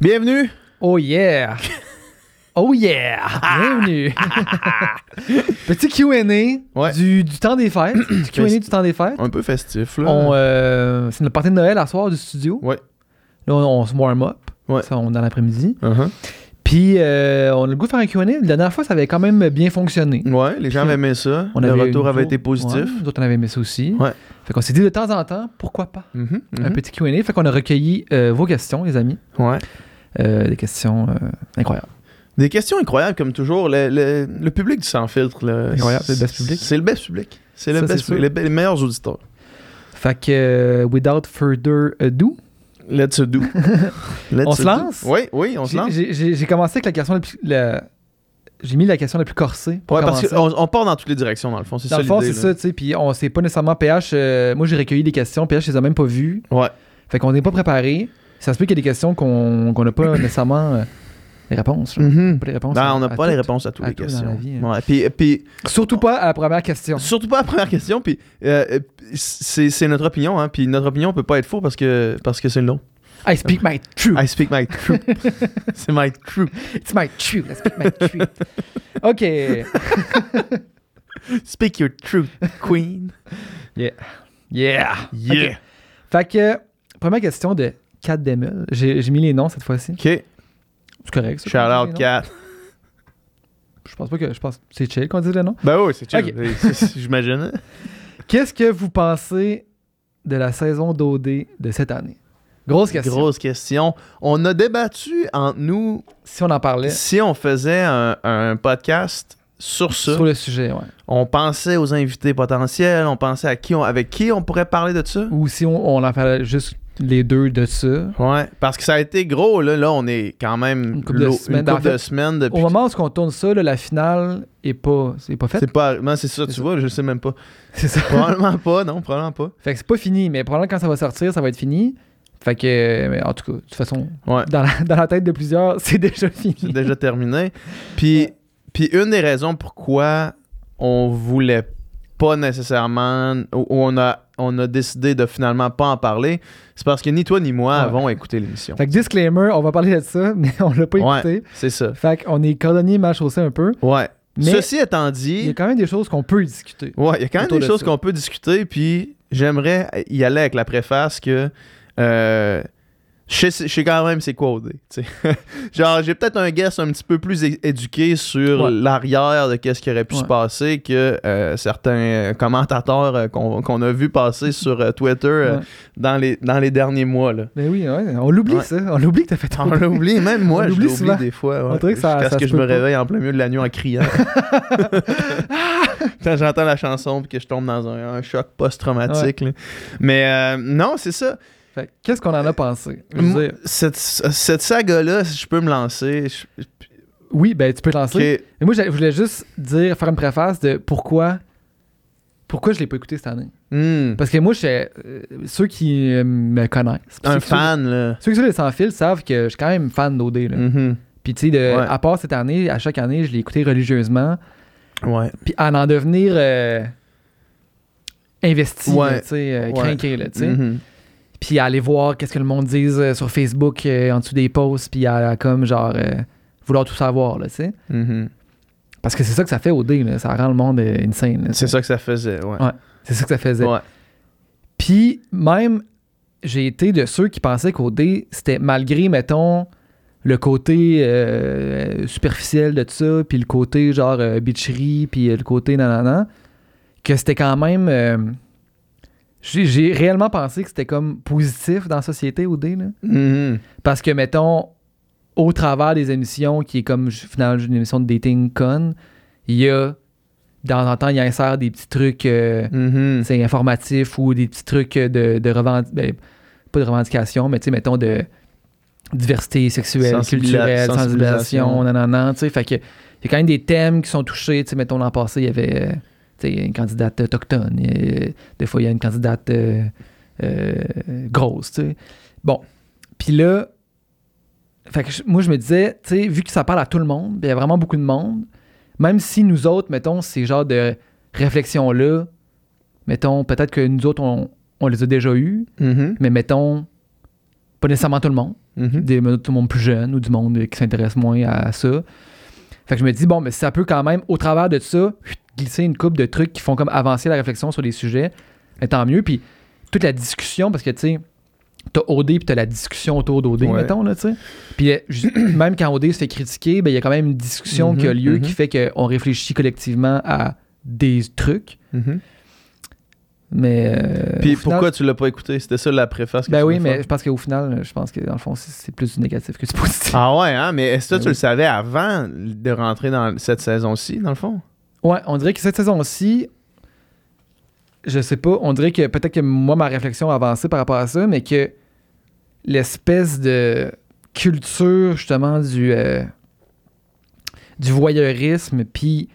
Bienvenue! Oh yeah! Oh yeah! Bienvenue! Petit QA Ouais. du, du temps des fêtes. QA du temps des fêtes. Un peu festif, là. On, euh, c'est notre partie de Noël à soir du studio. Ouais. Là, on, on se warm up. Ouais. Ça, on est dans l'après-midi. Uh-huh. Puis, euh, on a le goût de faire un QA. La dernière fois, ça avait quand même bien fonctionné. Ouais, les gens avaient aimé ça. On le retour avait été positif. Ouais, nous autres, on avait aimé ça aussi. Ouais. Fait qu'on s'est dit de temps en temps, pourquoi pas? Mhm, Un mhm. petit QA. Fait qu'on a recueilli euh, vos questions, les amis. Ouais. Euh, des questions euh, incroyables. Des questions incroyables, comme toujours. Le, le- le public du sans filtre, là. Incroyable, c'est le best public. C'est le best public. C'est le best public. Les, les meilleurs auditeurs. Fait que, euh, without further ado, Let's do. Let's On se do. lance? Oui, oui, on se lance. J'ai commencé avec la question la plus. la- J'ai mis la question la plus corsée. Pour Ouais, parce qu'on on part dans toutes les directions, dans le fond. C'est Dans ça le fond, c'est ça, tu sais. Puis on sait pas nécessairement PH. euh, moi, j'ai recueilli des questions. PH, je les a même pas vues. Ouais. Fait qu'on n'est pas préparé. Ça se peut qu'il y ait des questions qu'on qu'on n'a pas nécessairement euh, les réponses. là. Pas les réponses. Ben, à- on n'a à pas les réponses à toutes à les questions. vie, hein. Ouais. Puis, puis Surtout pas à la première question. Surtout pas la première question, puis euh, euh, c'est c'est notre opinion, hein, puis notre opinion peut pas être faux parce que parce que c'est le nom. I speak my truth. I speak my truth. c'est my truth. It's my truth. I speak my truth. OK. Speak your truth, queen. Yeah. Yeah. Ok. Fait que, première question de Kat Demel. J'ai mis les noms cette fois-ci. OK. C'est correct. ça, Shout out les noms? Cat. Je pense pas que. Je pense c'est chill qu'on dise le nom. Ben oui, c'est chill. J'imagine. Qu'est-ce que vous pensez de la saison d'OD de cette année? Grosse question. Grosse question. On a débattu entre nous Si on en parlait si on faisait un, un podcast sur ça. sur le sujet, ouais. On pensait aux invités potentiels, on pensait à qui on, avec qui on pourrait parler de ça. Ou si on, on en parlait juste les deux de ça. Ouais, parce que ça a été gros, là. Là, on est quand même Une couple de semaines. couple fait, depuis. Au moment où on tourne ça, là, la finale est pas, c'est pas faite. C'est pas. Non, c'est ça, tu ça. vois, je sais même pas. C'est ça. Probablement pas, non, probablement pas. Fait que c'est pas fini, mais probablement quand ça va sortir, ça va être fini. Fait que, mais en tout cas, de toute façon, Ouais, dans la, dans la tête de plusieurs, c'est déjà fini. c'est déjà terminé. Puis, puis une des raisons pourquoi on voulait pas nécessairement. ou on a, on a décidé de finalement pas en parler, c'est parce que ni toi ni moi Ouais. avons écouté l'émission. Fait que disclaimer, on va parler de ça, mais on l'a pas Ouais. écouté. C'est ça. Fait qu'on est cordonnier mal chaussé un peu. Ouais. Mais Ceci étant il y a dit, quand même des choses qu'on peut discuter. ouais, il y a quand même des de choses qu'on peut discuter, puis j'aimerais y aller avec la préface que. euh, je sais, je sais quand même c'est quoi tu sais. Genre, j'ai peut-être un guess un petit peu plus éduqué sur Ouais. l'arrière de qu'est-ce qui aurait pu se Ouais. passer passer que euh, certains euh, commentateurs euh, qu'on a vu passer sur euh, Twitter Ouais. dans, les, dans les derniers mois. Là. Ben oui, on l'oublie ça. On l'oublie que t'as fait On oublié, même moi, On je l'oublie l'oublie des fois. On Ouais, dirait que ça- Jusqu'à ce que je me pas. réveille en plein milieu de la nuit en criant. Quand j'entends la chanson puis que je tombe dans un, un choc post-traumatique. Mais non, c'est ça. Qu'est-ce qu'on en a pensé? Je veux Moi, dire, Cette, cette saga-là, si je peux me lancer. je- oui, ben tu peux te lancer. Mais moi, je voulais juste dire, faire une préface de pourquoi pourquoi je l'ai pas écouté cette année. hmm, Parce que moi, je, euh, ceux qui euh, me connaissent, un ceux fan, là. Ceux qui sont les sans fil savent que je suis quand même fan d'OD. là. Mhm. Puis tu sais, Ouais. à part cette année, à chaque année, je l'ai écouté religieusement. Ouais. Puis à en devenir euh, investi, Ouais. tu sais, euh, Ouais. craqué, là, tu sais. Mhm. Puis à aller voir qu'est-ce que le monde dise euh, sur Facebook euh, en dessous des posts, puis à, à comme genre euh, vouloir tout savoir, là, tu sais. Mhm. Parce que c'est ça que ça fait OD, là. Ça rend le monde euh, insane. C'est ça que ça faisait, ouais. Ouais. C'est ça que ça faisait. Ouais. Puis même, j'ai été de ceux qui pensaient qu'OD, c'était malgré, mettons, le côté superficiel de tout ça, puis le côté genre bitcherie, puis le côté nanana, que c'était quand même. J'ai réellement pensé que c'était comme positif dans la société, OD, là. Mhm. Parce que, mettons, au travers des émissions, qui est comme finalement une émission de dating con, il y a, de temps en temps, il insère des petits trucs. euh, Mhm. c'est informatif ou des petits trucs de, de revendication, pas de revendication, mais tu sais, mettons de diversité sexuelle, culturelle, sensibilisation. nanana, tu sais, fait que il y a quand même des thèmes qui sont touchés, tu sais, mettons l'an passé, il y avait euh, une candidate autochtone, et, des fois il y a une candidate euh, euh, grosse. Bon, puis là, fait que moi je me disais, vu que ça parle à tout le monde, il y a vraiment beaucoup de monde, même si nous autres, mettons, ces genres de réflexions-là, mettons, peut-être que nous autres, on, on les a déjà eues, Mhm. mais mettons, Pas nécessairement tout le monde. Mhm. Des, tout le monde plus jeune ou du monde qui s'intéresse moins à ça. Fait que je me dis, bon, mais ça peut quand même, au travers de ça, glisser une coupe de trucs qui font comme avancer la réflexion sur les sujets, et tant mieux. Puis toute la discussion, parce que tu sais, t'as OD puis t'as la discussion autour d'OD, Ouais. mettons, là, tu sais. Puis euh, même quand OD se fait critiquer, ben, il y a quand même une discussion Mhm, qui a lieu qui fait qu'on réfléchit collectivement à des trucs. Mhm. Mais. euh, Puis final- pourquoi tu l'as pas écouté? C'était ça la préface que Ben tu oui, mais faire? je pense qu'au final, je pense que dans le fond, c'est c'est plus du négatif que du positif. Ah ouais, hein? Mais est-ce que Ben tu oui. le savais avant de rentrer dans cette saison-ci, dans le fond? Ouais, on dirait que cette saison-ci, je sais pas, on dirait que peut-être que moi, ma réflexion a avancé par rapport à ça, mais que l'espèce de culture, justement, du, euh, du voyeurisme, puis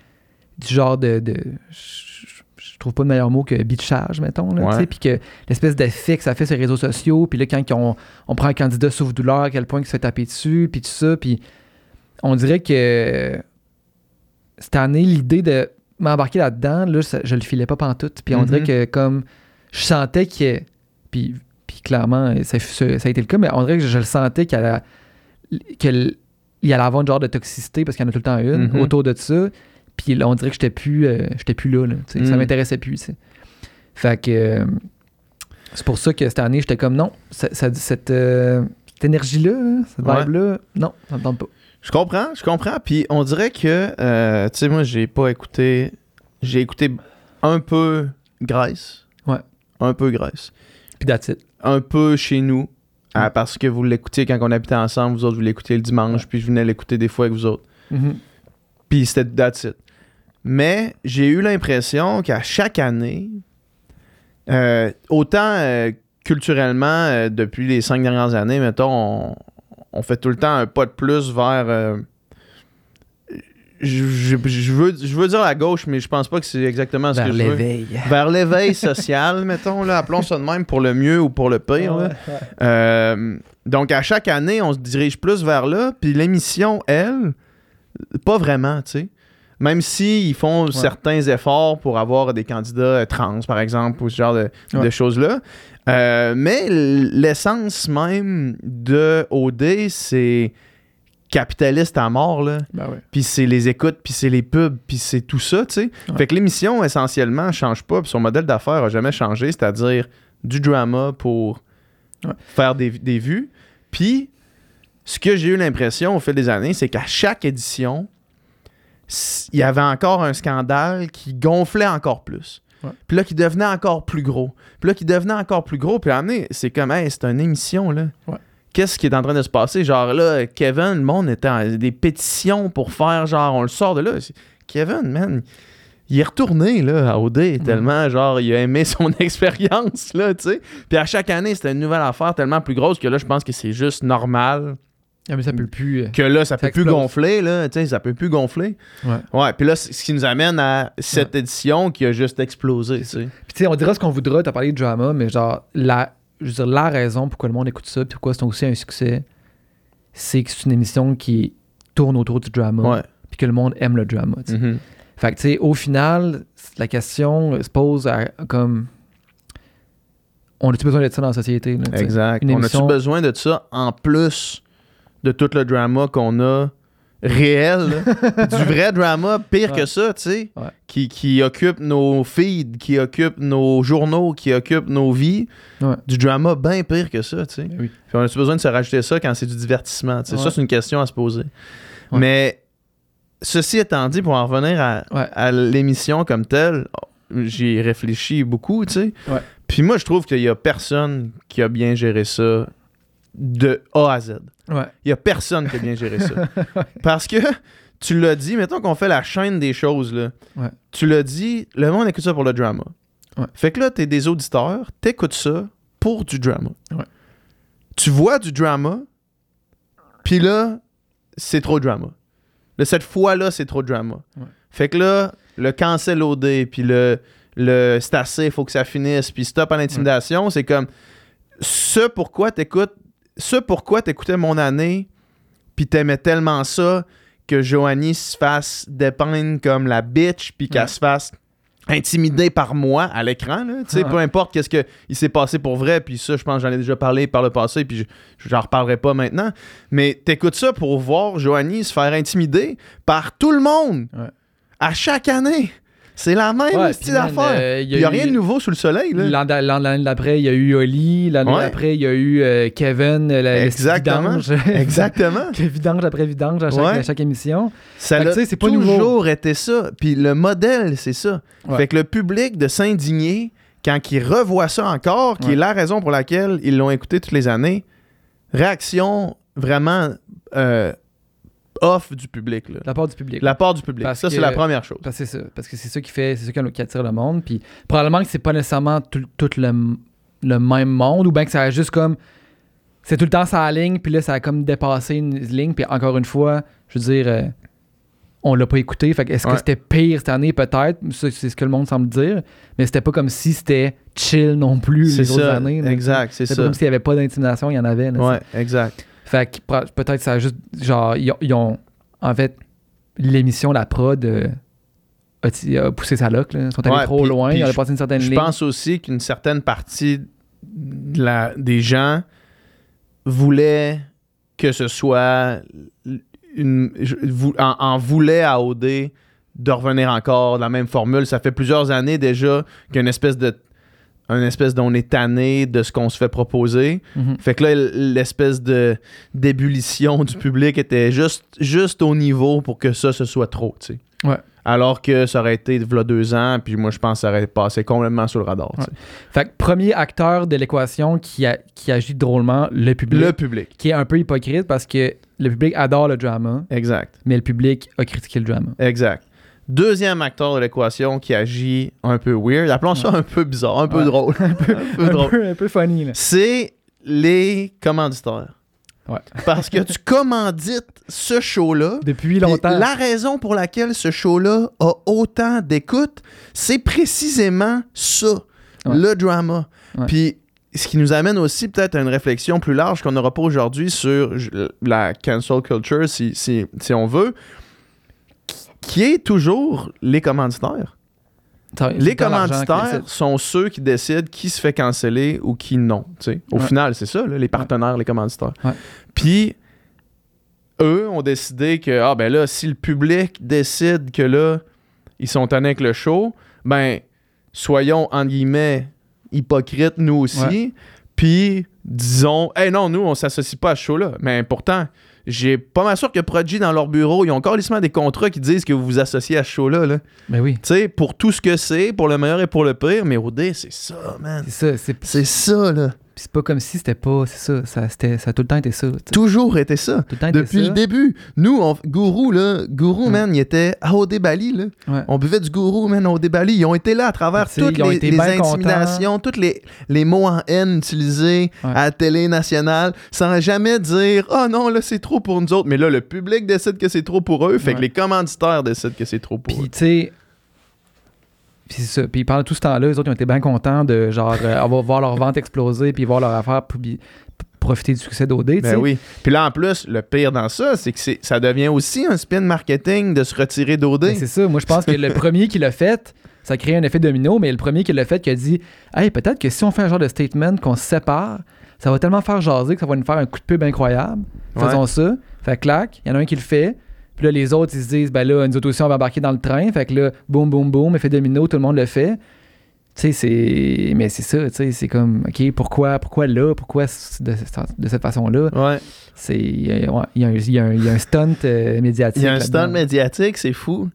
du genre de. de je, trouve pas de meilleur mot que bitchage, mettons, puis que l'espèce d'effet que ça fait sur les réseaux sociaux, puis là, quand on, on prend un candidat souffre-douleur, à quel point il se fait taper dessus, puis tout ça, puis on dirait que cette année, l'idée de m'embarquer là-dedans, là, ça- je le filais pas pantoute. Puis on Mhm. dirait que comme je sentais que. Puis, puis clairement, ça, ça- a été le cas, mais on dirait que je le sentais qu'il y allait avoir une genre de toxicité, parce qu'il y en a tout le temps une, Mhm. autour de ça. Puis là, on dirait que j'étais plus, euh, j'étais plus là. là, sais, Ça m'intéressait plus. tu sais. Fait que. euh, c'est pour ça que cette année, j'étais comme non, ça- cette, euh, cette énergie-là, là, cette Ouais. vibe-là, non, ça me tente pas. Je comprends, je comprends. Puis on dirait que, euh, tu sais, moi, j'ai pas écouté. J'ai écouté un peu Grèce. Ouais. Un peu Grèce. Puis it. Un peu chez nous. Ouais. parce que vous l'écoutiez quand on habitait ensemble, vous autres, vous l'écoutiez le dimanche, Ouais. puis je venais l'écouter des fois avec vous autres. Mhm. Puis c'était that's it. Mais j'ai eu l'impression qu'à chaque année, euh, autant euh, culturellement, euh, depuis les cinq dernières années, mettons, on, on fait tout le temps un pas de plus vers. euh, je, je- je veux, je veux dire la gauche, mais je pense pas que c'est exactement ce Vers que je veux. l'éveil. Vers l'éveil social, mettons, là, appelons ça de même pour le mieux ou pour le pire. là. Euh, donc, à chaque année, on se dirige plus vers là. Puis l'émission, elle, pas vraiment, tu sais. Même s'ils font certains efforts pour avoir des candidats euh, trans, par exemple, ou ce genre de, choses-là. Euh, mais l'essence même de OD, c'est capitaliste à mort, là. Ben ouais. Puis c'est les écoutes, puis c'est les pubs, puis c'est tout ça, tu sais. Ouais. Fait que l'émission, essentiellement, change pas, puis son modèle d'affaires a jamais changé, c'est-à-dire du drama pour Ouais. faire des, des vues. Puis, ce que j'ai eu l'impression au fil des années, c'est qu'à chaque édition, il y avait encore un scandale qui gonflait encore plus. Ouais. Puis là, qui devenait encore plus gros. Puis là, qui devenait encore plus gros. Puis à un moment donné, c'est comme, hey, c'est une émission, là. Ouais. Qu'est-ce qui est en train de se passer? Genre là, Kevin, le monde était en des pétitions pour faire, genre, on le sort de là. Kevin, man, il est retourné, là, à OD, tellement, genre, il a aimé son expérience, là, tu sais. Puis à chaque année, c'était une nouvelle affaire tellement plus grosse que là, je pense que c'est juste normal Ah, mais ça peut plus. euh, que là, ça, Ça peut plus gonfler, là, tu sais, ça peut plus gonfler. Ouais. Ouais, puis là, ce qui nous amène à cette édition qui a juste explosé, tu sais. Puis tu sais, on dira ce qu'on voudra, t'as parlé de drama, mais genre, la, je veux dire, la raison pourquoi le monde écoute ça, puis pourquoi c'est aussi un succès, c'est que c'est une émission qui tourne autour du drama, Ouais. puis que le monde aime le drama. tu sais. Mhm. Fait que tu sais, au final, la question se pose à, comme. On a-tu besoin de ça dans la société? là? Exact. On a-tu besoin de ça en plus? De tout le drama qu'on a réel, du vrai drama, pire Ouais. que ça, tu sais, Ouais. qui, qui occupe nos feeds, qui occupe nos journaux, qui occupe nos vies. Ouais. Du drama bien pire que ça, tu sais. Ben oui. Puis on a-tu besoin de se rajouter ça quand c'est du divertissement? tu sais? Ça, c'est une question à se poser. Mais ceci étant dit, pour en revenir à, l'émission comme telle, j'y ai réfléchi beaucoup, tu sais. Puis moi, je trouve qu'il y a personne qui a bien géré ça de A à Z. Ouais. Il y a personne qui a bien géré ça. Parce que tu l'as dit, mettons qu'on fait la chaîne des choses, là. Ouais. Tu l'as dit, le monde écoute ça pour le drama. Fait que là, t'es des auditeurs, t'écoutes ça pour du drama. Tu vois du drama, puis là, c'est trop drama. Là, cette fois-là, c'est trop drama. Fait que là, le cancel OD, puis le, le c'est assez, faut que ça finisse, puis stop à l'intimidation, c'est comme ce pourquoi t'écoutes, ce pourquoi t'écoutais mon année, puis t'aimais tellement ça que Joanie se fasse dépeindre comme la bitch, puis qu'elle Ouais. se fasse intimidé par moi à l'écran. Tu sais, Ah. peu importe qu'est-ce que il s'est passé pour vrai, puis ça, je pense que j'en ai déjà parlé par le passé, puis je- j'en reparlerai pas maintenant. Mais t'écoutes ça pour voir Joanie se faire intimider par tout le monde Ouais. à chaque année. C'est la même Ouais, man, d'affaire. euh, Il n'y a, rien de nouveau sous le soleil. L'année d'après, il y a eu Oli. L'année Ouais. d'après, il y a eu euh, Kevin, le Exactement. vidange. Exactement. Que vidange après vidange à chaque, Ouais. à chaque émission. Ça a c'est pas toujours nouveau. été ça. Puis le modèle, c'est ça. Fait que le public de s'indigner quand il revoit ça encore, qui est la raison pour laquelle ils l'ont écouté toutes les années, réaction vraiment euh, off du public. Là. La part du public. La part du public. Parce ça, c'est la première chose. Parce que c'est ça. Parce que c'est ça qui fait, c'est ça qui attire le monde. Puis probablement que c'est pas nécessairement tout, tout le, le même monde ou bien que ça a juste comme. C'est tout le temps sa ligne, puis là, ça a comme dépassé une ligne. Puis encore une fois, je veux dire, euh, on l'a pas écouté. Fait que est-ce Ouais. que c'était pire cette année? Peut-être. C'est ce que le monde semble dire. Mais c'était pas comme si c'était chill non plus les autres années. exact, c'est ça. comme s'il y avait pas d'intimidation, il y en avait. là, Ouais, exact. Fait que peut-être ça a juste. Genre, ils ont, En fait, l'émission, la prod, euh, a, poussé sa. Là. Ils sont allés Ouais, trop puis- loin. puis Ils ont je- passé une certaine Je pense aussi qu'une certaine partie de la- des gens voulaient que ce soit une, vou- en, en voulait à OD de revenir encore de la même formule. Ça fait plusieurs années déjà qu'une espèce de une espèce d'on est tanné de ce qu'on se fait proposer. Mhm. Fait que là, l'espèce de d'ébullition du public était juste, juste au niveau pour que ça, ce soit trop, tu sais. Ouais. Alors que ça aurait été il deux ans, puis moi, je pense que ça aurait passé complètement sous le radar. Fait que premier acteur de l'équation qui, a- qui agit drôlement, le public. Le public. Qui est un peu hypocrite parce que le public adore le drama, Exact. mais le public a critiqué le drama. Exact. Deuxième acteur de l'équation qui agit un peu weird, appelons ça un peu bizarre, un peu Ouais. drôle. un peu, un, drôle. peu, un peu funny. C'est les commanditaires. Ouais. Parce que tu commandites ce show-là. Depuis Puis longtemps. La raison pour laquelle ce show-là a autant d'écoute, c'est précisément ça, Ouais. le drama. Ouais. Puis ce qui nous amène aussi peut-être à une réflexion plus large qu'on n'aura pas aujourd'hui sur la cancel culture, si, si, si on veut, qui est toujours les commanditaires. Les commanditaires sont ceux qui décident qui se fait canceller ou qui non. Au Ouais. final, c'est ça, là, les partenaires, les commanditaires. Ouais. Puis, eux ont décidé que, ah ben là, si le public décide que là, ils sont tannés avec le show, ben, soyons, en guillemets, hypocrites, nous aussi. Puis, disons, hey non, nous, on s'associe pas à ce show-là. Mais pourtant, j'ai pas mal sûr que Prodigy, dans leur bureau, ils ont encore listement des contrats qui disent que vous vous associez à ce show-là. Là. Mais oui, Tu sais, pour tout ce que c'est, pour le meilleur et pour le pire, mais OD, c'est ça, man. c'est ça. C'est C'est ça, là. C'est pas comme si c'était pas. C'est ça. Ça, c'était- ça a tout le temps été ça. Toujours été ça. Tout le temps été Depuis ça. le début. Nous, on, Gourou, là, Gourou, man, il était à OD Bali, là. Ouais. On buvait du Gourou, man, à OD Bali. Ils ont été là à travers toutes les, les intimidations, tous les, les mots en haine utilisés Ouais. à la télé nationale, sans jamais dire « Oh non, là, c'est trop pour nous autres. » Mais là, le public décide que c'est trop pour eux, fait que les commanditaires décident que c'est trop pour eux. tu sais. Puis c'est ça. Puis pendant tout ce temps-là, les autres, ils ont été bien contents de genre euh, avoir voir leur vente exploser puis voir leur affaire profiter du succès d'OD. Ben oui. Puis là, en plus, le pire dans ça, c'est que ça devient aussi un spin marketing de se retirer d'OD. Ben, c'est ça. Moi, je pense que le premier qui l'a fait, ça crée un effet domino, mais le premier qui l'a fait, qui a dit Hey, peut-être que si on fait un genre de statement, qu'on se sépare, ça va tellement faire jaser que ça va nous faire un coup de pub incroyable. Faisons ça. Fait clac, il y en a un qui le fait. Puis là, les autres, ils se disent Ben là, nous autres aussi, on va embarquer dans le train. Fait que là, boum, boum, boum, effet domino, tout le monde le fait. Tu sais, c'est. Mais c'est ça, tu sais, c'est comme, OK, pourquoi, pourquoi là, pourquoi de, de cette façon-là? Ouais. C'est. Il y, a- ouais, y un- y y a stunt euh, médiatique. Il y a un stunt médiatique, c'est fou.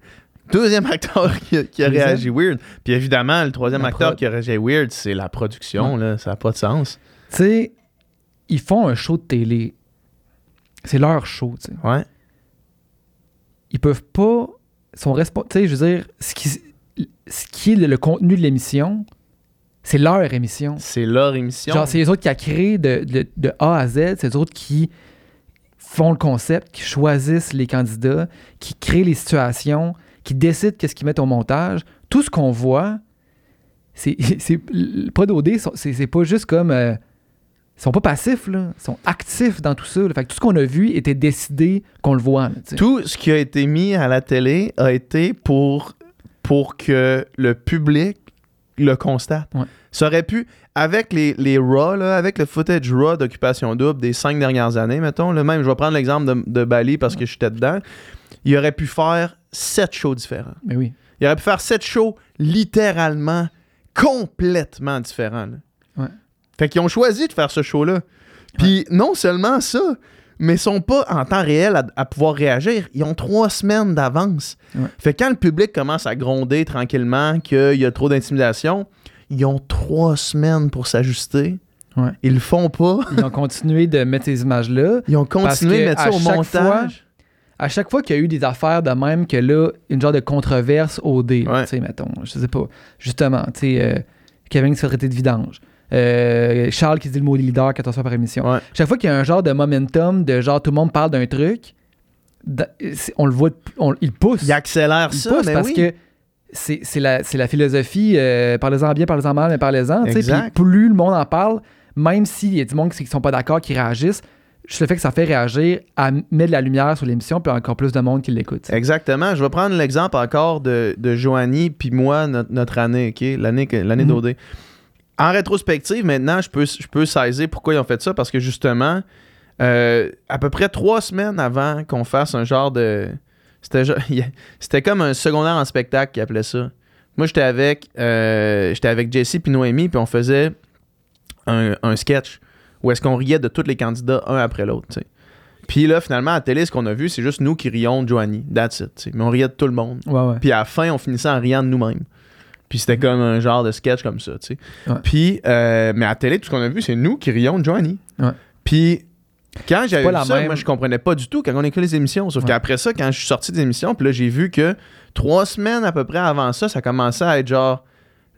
Deuxième acteur qui a, qui a Deuxième? réagi weird. Puis évidemment, le troisième La acteur prod. qui a réagi weird, c'est la production. Là. Ça n'a pas de sens. Tu sais, ils font un show de télé. C'est leur show, tu sais. Ouais. Ils peuvent pas. Sont respo- Tu sais, je veux dire, ce qui, ce qui est le, le contenu de l'émission, c'est leur émission. C'est leur émission. Genre, c'est les autres qui a créé de, de- de A à Z, c'est les autres qui font le concept, qui choisissent les candidats, qui créent les situations, qui décident qu'est-ce qu'ils mettent au montage. Tout ce qu'on voit, c'est pas d'OD, c'est c'est pas juste comme euh, ils sont pas passifs là, ils sont actifs dans tout ça. là. Fait que tout ce qu'on a vu était décidé qu'on le voit. là. Tout ce qui a été mis à la télé a été pour pour que le public le constate. Ouais. Ça aurait pu, avec les, les RAW, là, avec le footage RAW d'Occupation Double des cinq dernières années, mettons, le même, je vais prendre l'exemple de, de Bali parce que j'étais dedans, il aurait pu faire sept shows différents. Mais oui. Il aurait pu faire sept shows littéralement complètement différents. là. Fait qu'ils ont choisi de faire ce show-là. Puis non seulement ça, mais ils sont pas en temps réel à, à pouvoir réagir. Ils ont trois semaines d'avance. Ouais. Fait que quand le public commence à gronder tranquillement qu'il y a trop d'intimidation, ils ont trois semaines pour s'ajuster. Ouais. Ils le font pas. Ils ont continué de mettre ces images-là. Ils ont continué de mettre ça au montage. À chaque fois qu'il y a eu des affaires de même que là, une genre de controverse au dé, Ouais. tu sais, mettons, je sais pas, justement, tu sais, euh, Kevin se fait traiter de vidange. Euh, Charles qui dit le mot leader 14 fois par émission. Ouais. Chaque fois qu'il y a un genre de momentum, de genre tout le monde parle d'un truc, on le voit, on- il pousse. Ils accélèrent Il ça, pousse mais parce oui. que c'est la, la philosophie euh, parlez-en bien, parlez-en mal, mais parlez-en. plus le monde en parle, même s'il y a du monde qui ne sont pas d'accord, qui réagissent, juste le fait que ça fait réagir à mettre de la lumière sur l'émission, puis encore plus de monde qui l'écoute. Exactement. Je vais prendre l'exemple encore de, de Joanie puis moi, notre, notre année, OK? L'année, l'année Mhm. d'OD. En rétrospective, maintenant, je peux, je peux saisir pourquoi ils ont fait ça parce que justement, euh, à peu près trois semaines avant qu'on fasse un genre de. C'était, comme un secondaire en spectacle qu'ils appelaient ça. Moi, j'étais avec, euh, j'étais avec Jesse puis Noémie, puis on faisait un, un sketch où est-ce qu'on riait de tous les candidats un après l'autre. Puis là, finalement, à la télé, ce qu'on a vu, c'est juste nous qui rions de Joanie. That's it. Mais on riait de tout le monde. Puis à la fin, on finissait en riant de nous-mêmes. Puis c'était comme un genre de sketch comme ça, tu sais. Puis, euh, mais à la télé, tout ce qu'on a vu, c'est nous qui rions de. Ouais. Puis, quand j'avais pas vu la ça, même- moi, je comprenais pas du tout quand on écoutait les émissions. Sauf Ouais. qu'après ça, quand je suis sorti des émissions, puis là, j'ai vu que trois semaines à peu près avant ça, ça commençait à être genre...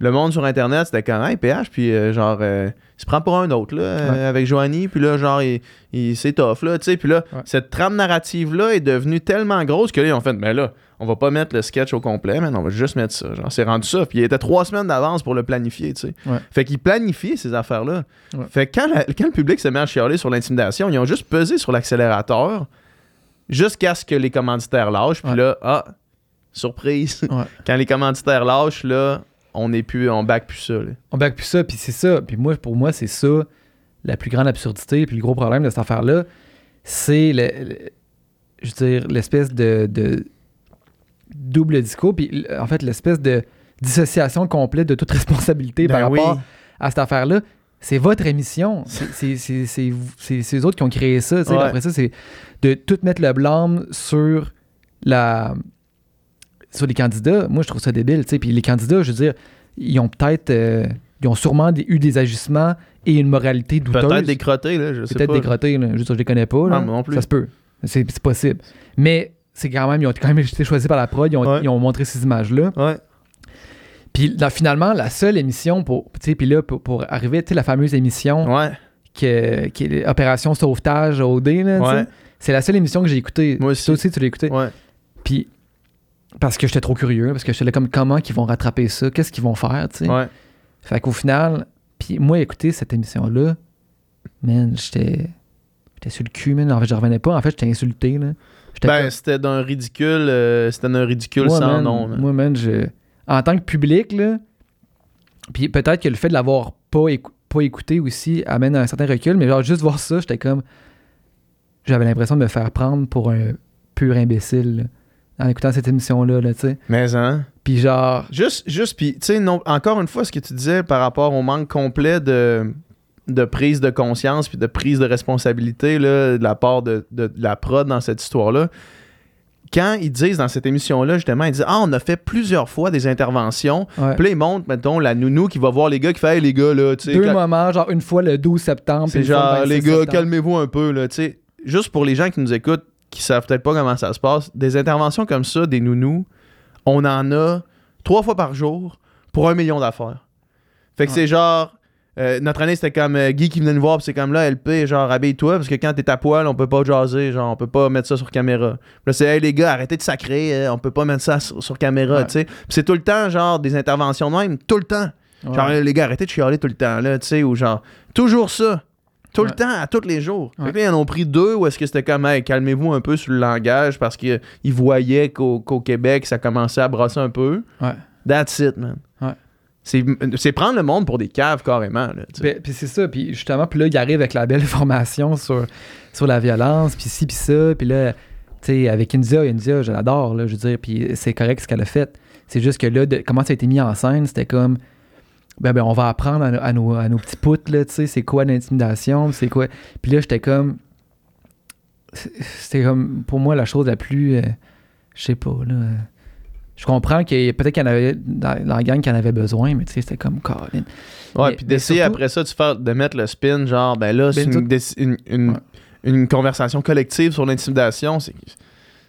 Le monde sur Internet, c'était comme « Hey, PH », puis euh, genre... euh, il se prend pour un autre, là, euh, Ouais. avec Joanie, puis là, genre, il, il- tough, là, tu sais. Puis là, Ouais. cette trame narrative-là est devenue tellement grosse que là, ils ont fait « Mais là, on va pas mettre le sketch au complet, mais on va juste mettre ça. » Genre, c'est rendu ça. Puis il était trois semaines d'avance pour le planifier, tu sais. Ouais. Fait qu'ils planifient ces affaires-là. Fait que quand, la- quand le public se met à chialer sur l'intimidation, ils ont juste pesé sur l'accélérateur jusqu'à ce que les commanditaires lâchent. Puis là, ah, surprise. Quand les commanditaires lâchent, là, on n'est plus, on back plus ça. là. On back plus ça, puis c'est ça. Puis moi, pour moi, c'est ça la plus grande absurdité, puis le gros problème de cette affaire-là, c'est le, le- je veux dire, l'espèce de, de double discours, puis en fait, l'espèce de dissociation complète de toute responsabilité Ben par oui. rapport à cette affaire-là. C'est votre émission. C'est- eux autres qui ont créé ça. tu sais. Ouais. Après ça, c'est de tout mettre le blâme sur la sur les candidats. Moi, je trouve ça débile. tu sais. Puis les candidats, je veux dire, ils ont peut-être... euh, ils ont sûrement des- eu des agissements et une moralité douteuse. Peut-être des crottés, là, je sais Peut-être pas. des crottés, là. Juste, je les connais pas. là. Ah, non plus. Ça se peut. C'est c'est possible. Mais c'est quand même, ils ont quand même été choisis par la prod. Ils ont, Ouais. ils ont montré ces images-là. Ouais. Puis là, finalement, la seule émission pour, puis là, pour, pour arriver, tu sais, la fameuse émission Ouais. que- qui est Opération Sauvetage OD, là, Ouais. c'est la seule émission que j'ai écoutée. Moi aussi. Toi aussi, tu l'as écoutée. Ouais. Puis parce que j'étais trop curieux, parce que j'étais là comme comment qu'ils vont rattraper ça, qu'est-ce qu'ils vont faire, tu sais? Ouais. Fait qu'au final, puis moi, écouter cette émission-là, man, j'étais. J'étais sur le cul, man. En fait, je revenais pas. En fait, j'étais insulté, là. J'étais Ben, comme- c'était d'un ridicule, euh, c'était d'un ridicule moi, sans man, nom. là. Moi, man, je... en tant que public, là, puis peut-être que le fait de l'avoir pas, écou- pas écouté aussi amène un certain recul, mais genre, juste voir ça, j'étais comme. J'avais l'impression de me faire prendre pour un pur imbécile, là, en écoutant cette émission-là, là, tu sais. Mais hein? Puis genre. Juste, juste, puis, tu sais, encore une fois, ce que tu disais par rapport au manque complet de, de prise de conscience puis de prise de responsabilité là, de la part de, de- de la prod dans cette histoire-là. Quand ils disent dans cette émission-là, justement, ils disent Ah, on a fait plusieurs fois des interventions. ouais. Puis là, ils montrent, mettons, la nounou qui va voir les gars qui fait Hey, les gars, là, tu sais. Deux quand- moments, genre une fois le 12 septembre. puis C'est fois genre, le 26 les gars, calmez-vous un peu, là, tu sais. Juste pour les gens qui nous écoutent, qui savent peut-être pas comment ça se passe, des interventions comme ça, des nounous, on en a trois fois par jour pour un million d'affaires. Fait que Ouais. c'est genre, euh, notre année, c'était comme euh, Guy qui venait nous voir, c'est comme là, LP, genre, habille-toi, parce que quand t'es à poil, on peut pas jaser, genre, on peut pas mettre ça sur caméra. Puis là, c'est, hey, les gars, arrêtez de sacrer, euh, on peut pas mettre ça sur, sur caméra, Ouais. tu sais. C'est tout le temps, genre, des interventions de même, tout le temps. Ouais. Genre, les gars, arrêtez de chialer tout le temps, là, tu sais, ou genre, toujours ça. Tout le temps, à tous les jours. Fait Ouais. que là, ils en ont pris deux ou est-ce que c'était comme, hey, calmez-vous un peu sur le langage parce qu'ils voyaient qu'au Québec, ça commençait à brasser un peu. Ouais. That's it, man. Ouais. C'est prendre le monde pour des caves carrément. Là. Puis, puis c'est ça, puis justement, puis là, il arrive avec la belle formation sur, sur la violence, puis ci, puis ça, puis là, tu sais, avec India, India, je l'adore, là, je veux dire, puis c'est correct ce qu'elle a fait. C'est juste que là, de- comment ça a été mis en scène, c'était comme, ben, ben on va apprendre à, nos- à nos, à nos petits poutres, là, tu sais, c'est quoi l'intimidation, c'est quoi. Puis là, j'étais comme, c'était comme, pour moi, la chose la plus, euh, je sais pas, là. Je comprends qu'il y a- peut-être qu'il y en avait dans, dans la gang qui en avait besoin, mais tu sais, c'était comme Colin. Ouais, puis d'essayer surtout- après ça de, faire, de mettre le spin, genre, ben là, c'est Ben, une, une, une- Ouais. une conversation collective sur l'intimidation. C'est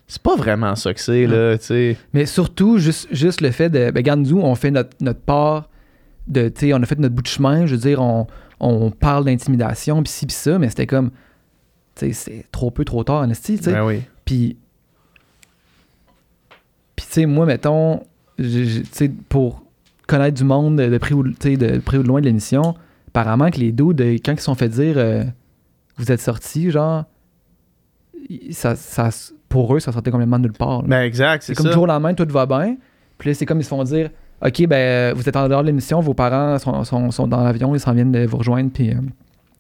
c'est pas vraiment ça que c'est, là, tu sais. Mais surtout, juste, juste le fait de. Ben, regarde, nous, on fait notre, notre part de. On a fait notre bout de chemin. Je veux dire, on, on parle d'intimidation, puis ci, puis ça, mais c'était comme. Tu sais, c'est trop peu, trop tard, en esti, tu sais. Ben oui. Puis. Puis, tu sais, moi, mettons, tu sais, pour connaître du monde de près ou, sais, de près ou de loin de l'émission, apparemment que les dos, quand ils se sont fait dire euh, vous êtes sortis, genre, ça, ça, pour eux, ça sortait complètement de nulle part. là. Ben exact, c'est comme ça. du jour au lendemain, tout va bien. Puis là, c'est comme ils se font dire OK, ben, vous êtes en dehors de l'émission, vos parents sont, sont- sont dans l'avion, ils s'en viennent de vous rejoindre, puis euh,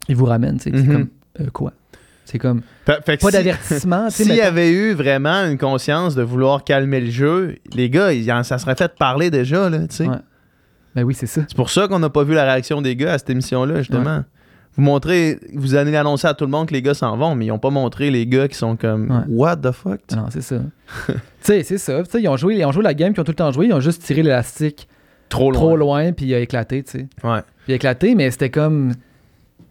ils vous ramènent. C'est Mhm. comme euh, quoi? C'est comme Fait- fait pas si- d'avertissement. S'il y avait eu vraiment une conscience de vouloir calmer le jeu, les gars, ils ça serait fait parler déjà, là, tu sais. Ouais. Ben oui, c'est ça. C'est pour ça qu'on n'a pas vu la réaction des gars à cette émission-là, justement. Vous montrez, vous allez annoncer à tout le monde que les gars s'en vont, mais ils n'ont pas montré les gars qui sont comme Ouais. What the fuck? sais. Non, c'est ça. tu sais, c'est ça. Tu sais, ils ont joué, ils ont joué la game, puis ils ont tout le temps joué, ils ont juste tiré l'élastique Trop loin. trop loin, puis il a éclaté, tu sais. Ouais. Puis il a éclaté, mais c'était comme.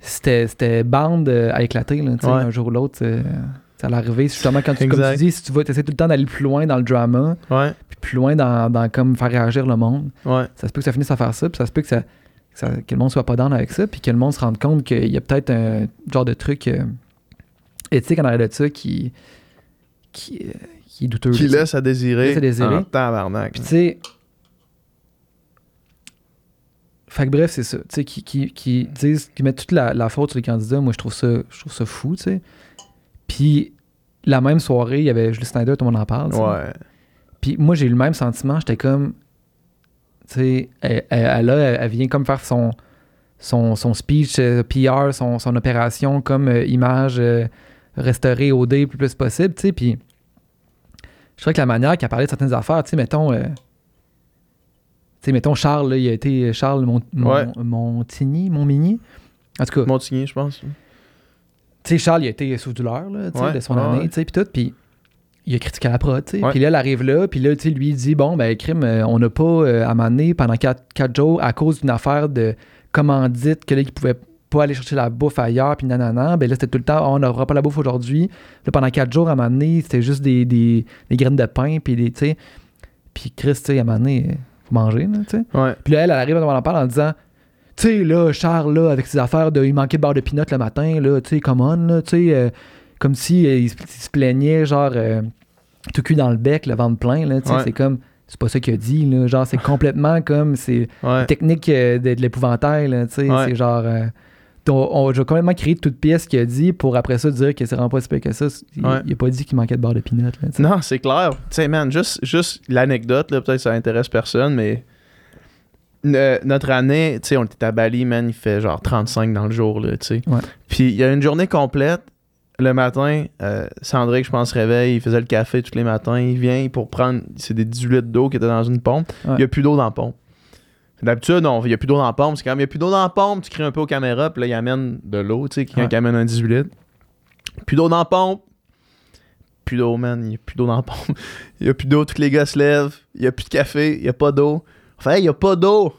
C'était, c'était bande euh, à éclater, là, Ouais. un jour ou l'autre. euh, ça allait arriver. Justement, quand tu, comme tu dis, si tu vas, essaies tout le temps d'aller plus loin dans le drama, Ouais. puis plus loin dans, dans comme faire réagir le monde, Ouais. ça se peut que ça finisse à faire ça, puis ça se peut que, ça, ça- que le monde soit pas down avec ça, puis que le monde se rende compte qu'il y a peut-être un genre de truc euh, éthique en arrière de ça qui, qui, euh, qui est douteux. Qui laisse à désirer. Laisse à désirer. En tabarnak. Puis tu sais. Fait que bref, c'est ça. Tu sais, qui, qui, qui disent, qui mettent toute la, la faute sur les candidats, moi je trouve ça, je trouve ça fou, tu sais. Puis la même soirée, il y avait Julie Snyder, tout le monde en parle. Ouais. Puis moi j'ai eu le même sentiment, j'étais comme. Elle, elle, elle, a- elle vient comme faire son, son, son speech euh, PR, son, son opération comme euh, image euh, restaurée OD le plus, possible. Puis je trouvais que la manière qu'elle parlait de certaines affaires, tu sais, mettons. mettons, Charles, là, il a été Charles Mont, Ouais. Montigny, Montmigny? En tout cas, Montigny, je pense. tu sais, Charles, il a été sous douleur, là, Ouais, de son ouais, année, ouais. tu sais, puis tout, puis il a critiqué la prod, tu sais. Puis là, elle arrive là, puis là, tu sais, lui, il dit, bon, ben, crime, euh, on n'a pas euh, à m'amener pendant quatre, quatre jours à cause d'une affaire de commandite, que là, il pouvait pas aller chercher la bouffe ailleurs, puis nanana. Ben là, c'était tout le temps, oh, on n'aura pas la bouffe aujourd'hui. Là, pendant quatre jours, à m'amener, c'était juste des, des, des graines de pain, puis des, tu sais. Puis Chris, tu sais, à euh, faut manger, là, tu sais. Ouais. Puis là, elle, elle arrive à en parle en disant Tu sais, là, Charles, là, avec ses affaires de il manquait de beurre de pinot le matin, là, tu sais, come on, là, tu sais, euh, comme si euh, il, se- il se plaignait, genre, euh, tout cul dans le bec, le ventre plein, là, tu sais, Ouais. c'est comme. C'est pas ça qu'il a dit, là. Genre, c'est complètement comme. C'est Ouais. technique euh, de, de l'épouvantail, là, tu sais. Ouais. C'est genre. euh, on, on- je vais complètement créer toute pièce qu'il a dit pour après ça dire que c'est vraiment pas si pire que ça. Il, Ouais. il a pas dit qu'il manquait de beurre de pinot. Non, c'est clair. Tu sais, man, juste, juste l'anecdote, là, peut-être ça intéresse personne, mais ne- notre année, tu sais, on était à Bali, man, il fait genre 35 dans le jour, là, tu sais. Puis il y a une journée complète. Le matin, euh, Sandrick, je pense, se réveille, il faisait le café tous les matins, il vient pour prendre, c'est des 18 litres d'eau qui étaient dans une pompe. Ouais. Il n'y a plus d'eau dans la pompe. D'habitude, non, il n'y a plus d'eau dans la pompe. C'est quand il n'y a plus d'eau dans la pompe, tu cries un peu aux caméras, puis là, il amène de l'eau, tu sais, quelqu'un Ouais. qui amène un 18 litres. Plus d'eau dans la pompe. Plus d'eau, man. Il n'y a plus d'eau dans la pompe. Il n'y a plus d'eau, tous les gars se lèvent. Il n'y a plus de café, il n'y a pas d'eau. Enfin, il n'y a pas d'eau.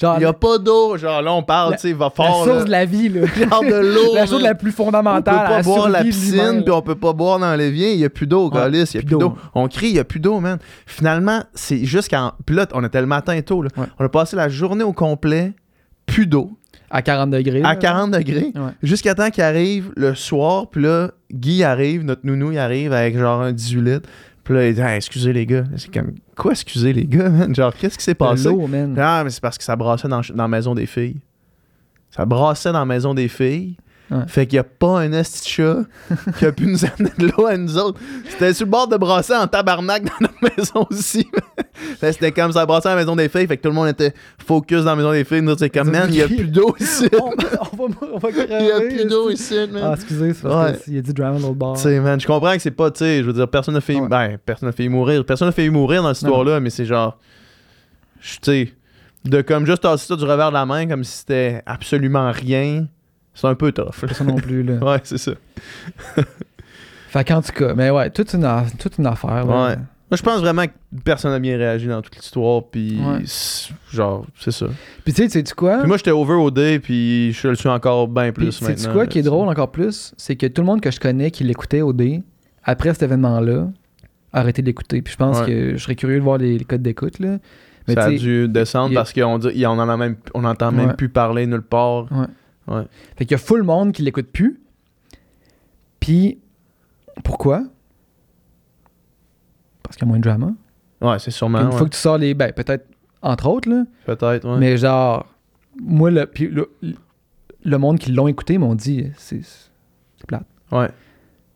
Genre, Il n'y a pas d'eau. Genre, là, on parle, La- tu sais, va la fort. source là. de la vie, là. Genre de l'eau. la chose la plus On peut fondamentale. pas la boire la piscine, puis on peut pas boire dans l'évier. Il y a plus d'eau, Ouais, Galice. Il y a plus d'eau. On crie, il y a plus d'eau, man. Finalement, c'est juste quand. Puis là, on était le matin tôt. Là. Ouais. On a passé la journée au complet, plus d'eau, À 40 degrés. à là. 40 degrés, Ouais. jusqu'à temps qu'il arrive le soir. Puis là, Guy arrive, notre nounou, il arrive avec genre un 18 litres. Puis là, il dit, Ah, excusez les gars. C'est comme, quoi, excusez les gars, man? Genre, qu'est-ce qui s'est passé? man. Ah, mais c'est parce que ça brassait dans, dans la maison des filles. Ça brassait dans la maison des filles. Ouais. Fait qu'il y a pas un esti chat qui a pu nous amener de l'eau à nous autres. C'était sur le bord de brasser en tabarnak dans notre maison aussi. C'était comme ça, brasser à la maison des filles. Fait que tout le monde était focus dans la maison des filles. Nous, c'est comme, man, il y a plus d'eau ici. on, on va, on va Il y a plus d'eau ici, man. Ah, excusez, c'est parce Ouais. qu'il y a du drama dans le bar. Tu sais, man, je comprends que c'est pas, tu sais, je veux dire, personne n'a fait, Ouais. ben, personne n'a fait mourir, personne n'a fait mourir dans cette histoire-là, mais c'est genre, tu sais, de comme juste tasser ça du revers de la main comme si c'était absolument rien, c'est un peu tough. Pas ça non plus, là. ouais, c'est ça. Fait qu'en tout cas, mais ouais, toute une, a- toute une affaire. là. Ouais. Moi, je pense vraiment que personne n'a bien réagi dans toute l'histoire, puis Ouais. genre, c'est ça. Puis tu sais, sais-tu quoi? Puis moi, j'étais over au day, puis je le suis encore bien plus sais-tu maintenant. quoi là, qui est drôle encore plus? C'est que tout le monde que je connais qui l'écoutait au D, après cet événement-là, a arrêté d'écouter. Puis je pense Ouais. que je serais curieux de voir les, les codes d'écoute, là. Mais ça a dû descendre parce qu'on dit, on en a même, on entend même Ouais. plus parler nulle part. Fait qu'il y a full monde qui l'écoute plus. Puis, pourquoi? Parce qu'il y a moins de drama. Ouais, c'est Puis sûrement. une ouais. fois que tu sors les... Ben, peut-être, entre autres, là. Peut-être, ouais. Mais genre, moi, le, puis le, le monde qui l'ont écouté m'ont dit, c'est c'est plate. Ouais.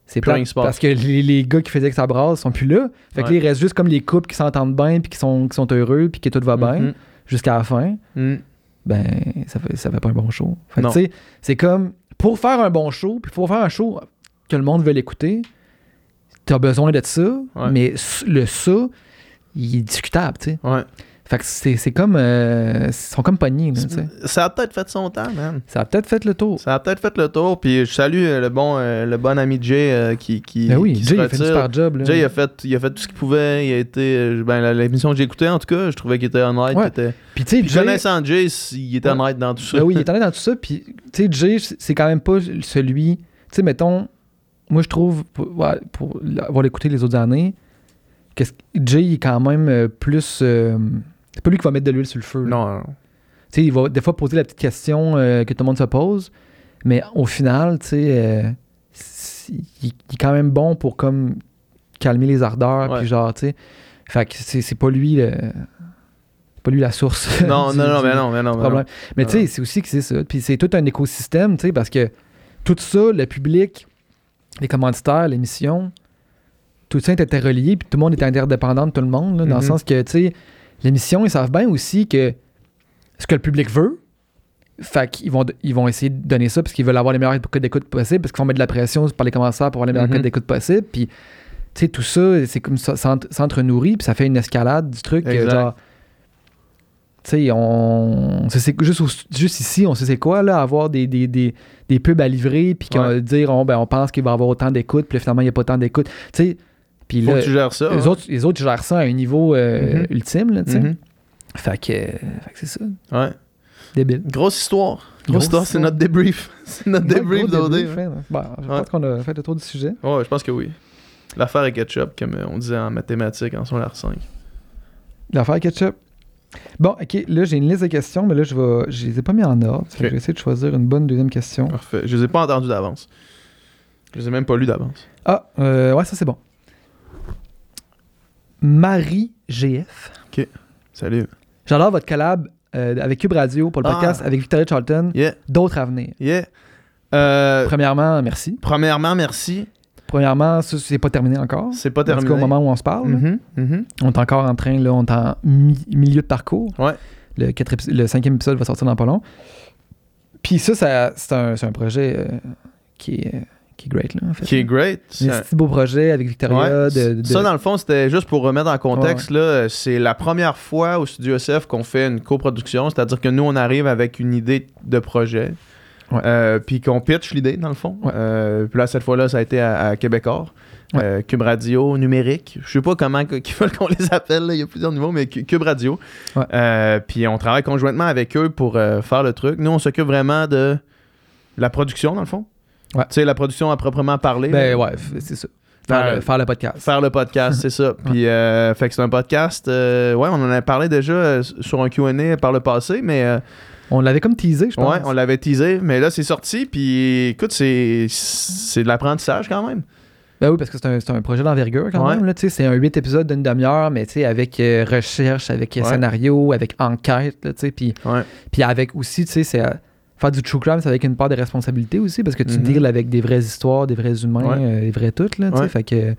C'est plate passe. parce que les, les gars qui faisaient que ça brasse sont plus là. Fait que Ouais. là, il reste juste comme les couples qui s'entendent bien puis qui sont, qui sont heureux puis que tout va bien Mhm. jusqu'à la fin. Mhm. Ben, ça fait, ça fait pas un bon show. Fait que c'est comme, pour faire un bon show, puis pour faire un show que le monde veut l'écouter, t'as besoin de ça, Ouais. mais le ça, il est discutable, tu sais. Ouais. Fait que c'est c'est comme, euh, ils sont comme pognés. Ça a peut-être fait son temps, man. Ça a peut-être fait le tour. Ça a peut-être fait le tour. Puis je salue euh, le bon, euh, le bon ami Jay euh, qui, qui, Ben oui, qui Jay, il a fait super job, là. Jay, il a fait, il a fait tout ce qu'il pouvait. Il a été. Ben, la- l'émission que j'ai écoutée, en tout cas, je trouvais qu'il était honnête. Ouais. était- Puis tu sais, Jay- connaissant Jay, il était Ouais. honnête dans tout ça. Ben oui, il est allé dans tout ça. Puis, tu sais, Jay, c'est quand même pas celui. Tu sais, mettons, moi, je trouve, pour, ouais, pour avoir écouté les autres années, que Jay il est quand même plus. euh, c'est pas lui qui va mettre de l'huile sur le feu. là. Non, non. Tu sais, il va des fois poser la petite question euh, que tout le monde se pose, mais au final, tu sais, euh, il, il est quand même bon pour comme calmer les ardeurs, puis genre, tu sais. Fait que c'est c'est pas lui le. pas lui la source. Non, du- non, non, mais non, mais non. mais problème. Mais Non. tu sais, c'est aussi que c'est ça. Puis c'est tout un écosystème, tu sais, parce que tout ça, le public, les commanditaires, l'émission, tout ça est interrelié, puis tout le monde est interdépendant de tout le monde, là, dans le Mhm. sens que, tu sais, l'émission, ils savent bien aussi que ce que le public veut, fait qu'ils vont, ils vont essayer de donner ça parce qu'ils veulent avoir les meilleurs codes d'écoute possibles, parce qu'ils vont mettre de la pression par les commentaires pour avoir les meilleurs Mhm. codes d'écoute possibles, puis tu sais, tout ça, c'est comme ça, s'entre- s'entre-nourrit, puis ça fait une escalade du truc, euh, Exact. genre, tu sais, on, c'est- juste, au- juste ici, on sait c'est quoi, là, avoir des, des, des, des pubs à livrer, puis qu'on Ouais. va dire, on, ben, on pense qu'il va y avoir autant d'écoute, puis finalement, il n'y a pas autant d'écoute. Tu sais, puis Faut là, que tu gères ça. les, hein. autres, les autres gèrent ça à un niveau euh, Mhm. ultime, là, tu sais. Mhm. Fait que, fait que c'est ça, Ouais. débile. Grosse histoire. Grosse, histoire, c'est notre débrief. C'est notre Ouais, débrief d'OD. hein. Bon, je pense qu'on a fait le tour du sujet. Ouais, je pense que oui. L'affaire est ketchup, comme euh, on disait en mathématiques en secondaire 5. L'affaire ketchup. Bon, ok, là, j'ai une liste de questions, mais là, je vais. Je les ai pas mis en ordre. Je vais essayer de choisir une bonne deuxième question. Parfait. Je les ai pas entendus d'avance. Je les ai même pas lus d'avance. Ah, euh, ouais, ça c'est bon. Marie GF. Salut. J'adore votre collab euh, avec Cube Radio pour le Ah. podcast avec Victoria Charlton. Yeah. D'autres à venir. Yeah. Euh, Premièrement, merci. premièrement, merci. Premièrement, ça, c'est pas terminé encore. C'est pas En tout cas, terminé. au moment où on se parle. là. Mhm, mhm. On est encore en train, là, on est en mi- milieu de parcours. Ouais. Le, quatre le cinquième épisode va sortir dans pas long. Puis ça, ça c'est un, projet euh, qui, est, qui est great, là, en fait. Qui est great. Un Ça- petit beau projet avec Victoria. Ouais. de, de- Ça, dans le fond, c'était juste pour remettre en contexte. là, C'est la première fois au Studio SF qu'on fait une coproduction, c'est-à-dire que nous, on arrive avec une idée de projet, Ouais. euh, puis qu'on pitch l'idée, dans le fond. Ouais. Euh, puis là, cette fois-là, ça a été à, à Québecor. Ouais. Euh, Cube Radio, numérique. Je sais pas comment qu'ils veulent qu'on les appelle, là, il y a plusieurs niveaux, mais Cu- Cube Radio. Ouais. Puis on travaille conjointement avec eux pour faire le truc. Nous, on s'occupe vraiment de la production, dans le fond. Ouais. Tu sais, la production à proprement parler. Ben ouais, c'est ça. Faire, le, faire le podcast. Faire le podcast, c'est ça. Puis, euh, fait que c'est un podcast. euh, ouais, on en a parlé déjà euh, sur un QA par le passé, mais euh, On l'avait comme teasé, je pense. ouais, on l'avait teasé. Mais là, c'est sorti. Puis, écoute, c'est, c'est de l'apprentissage quand même. Ben oui, parce que c'est un, un projet d'envergure quand Ouais. même. C'est un 8 épisodes d'une demi-heure, mais tu sais, avec recherche, avec Ouais. scénario, avec enquête. là, tu sais, Puis Ouais. puis avec aussi, tu sais, c'est, faire du true crime, c'est avec une part de responsabilité aussi, parce que tu Mhm. deals avec des vraies histoires, des vrais humains, Ouais. euh, des vrais toutes, là. Ouais. Fait que,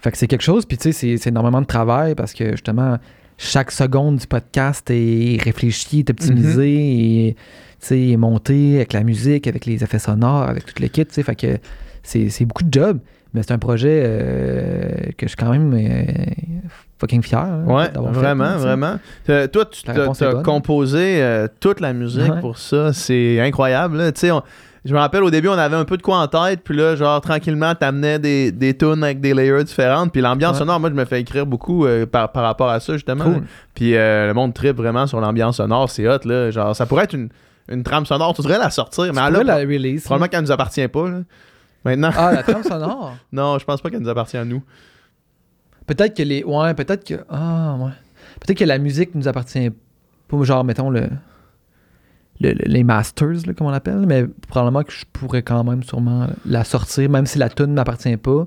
fait que c'est quelque chose, puis tu sais, c'est- énormément de travail, parce que justement, chaque seconde du podcast est réfléchi, est optimisé, Mhm. et tu sais, est monté avec la musique, avec les effets sonores, avec toute l'équipe, tu sais. Fait que c'est c'est beaucoup de job, mais c'est un projet euh, que je suis quand même euh, fucking fier hein, Ouais, fait, vraiment, vraiment. Euh, toi, tu bonne. composé euh, toute la musique Ouais. pour ça. C'est incroyable. Tu sais, je me rappelle au début, on avait un peu de quoi en tête, puis là, genre, tranquillement, t'amenais des, des tunes avec des layers différentes. Puis l'ambiance Ouais. sonore, moi, je me fais écrire beaucoup euh, par, par rapport à ça, justement. Cool. Puis euh, le monde tripe vraiment sur l'ambiance sonore. C'est hot, là. Genre, ça pourrait être une, une trame sonore. Tu devrais la sortir, mais Tu pourrais la release. probablement qu'elle nous appartient pas, là. Maintenant, Ah, la trame sonore? non, je pense pas qu'elle nous appartient à nous. Peut-être que les. Ouais, peut-être que. Ah, ouais. Peut-être que la musique nous appartient pas, genre, mettons, le. le- le- les masters, là, comme on l'appelle, mais probablement que je pourrais quand même sûrement la sortir, même si la tune ne m'appartient pas,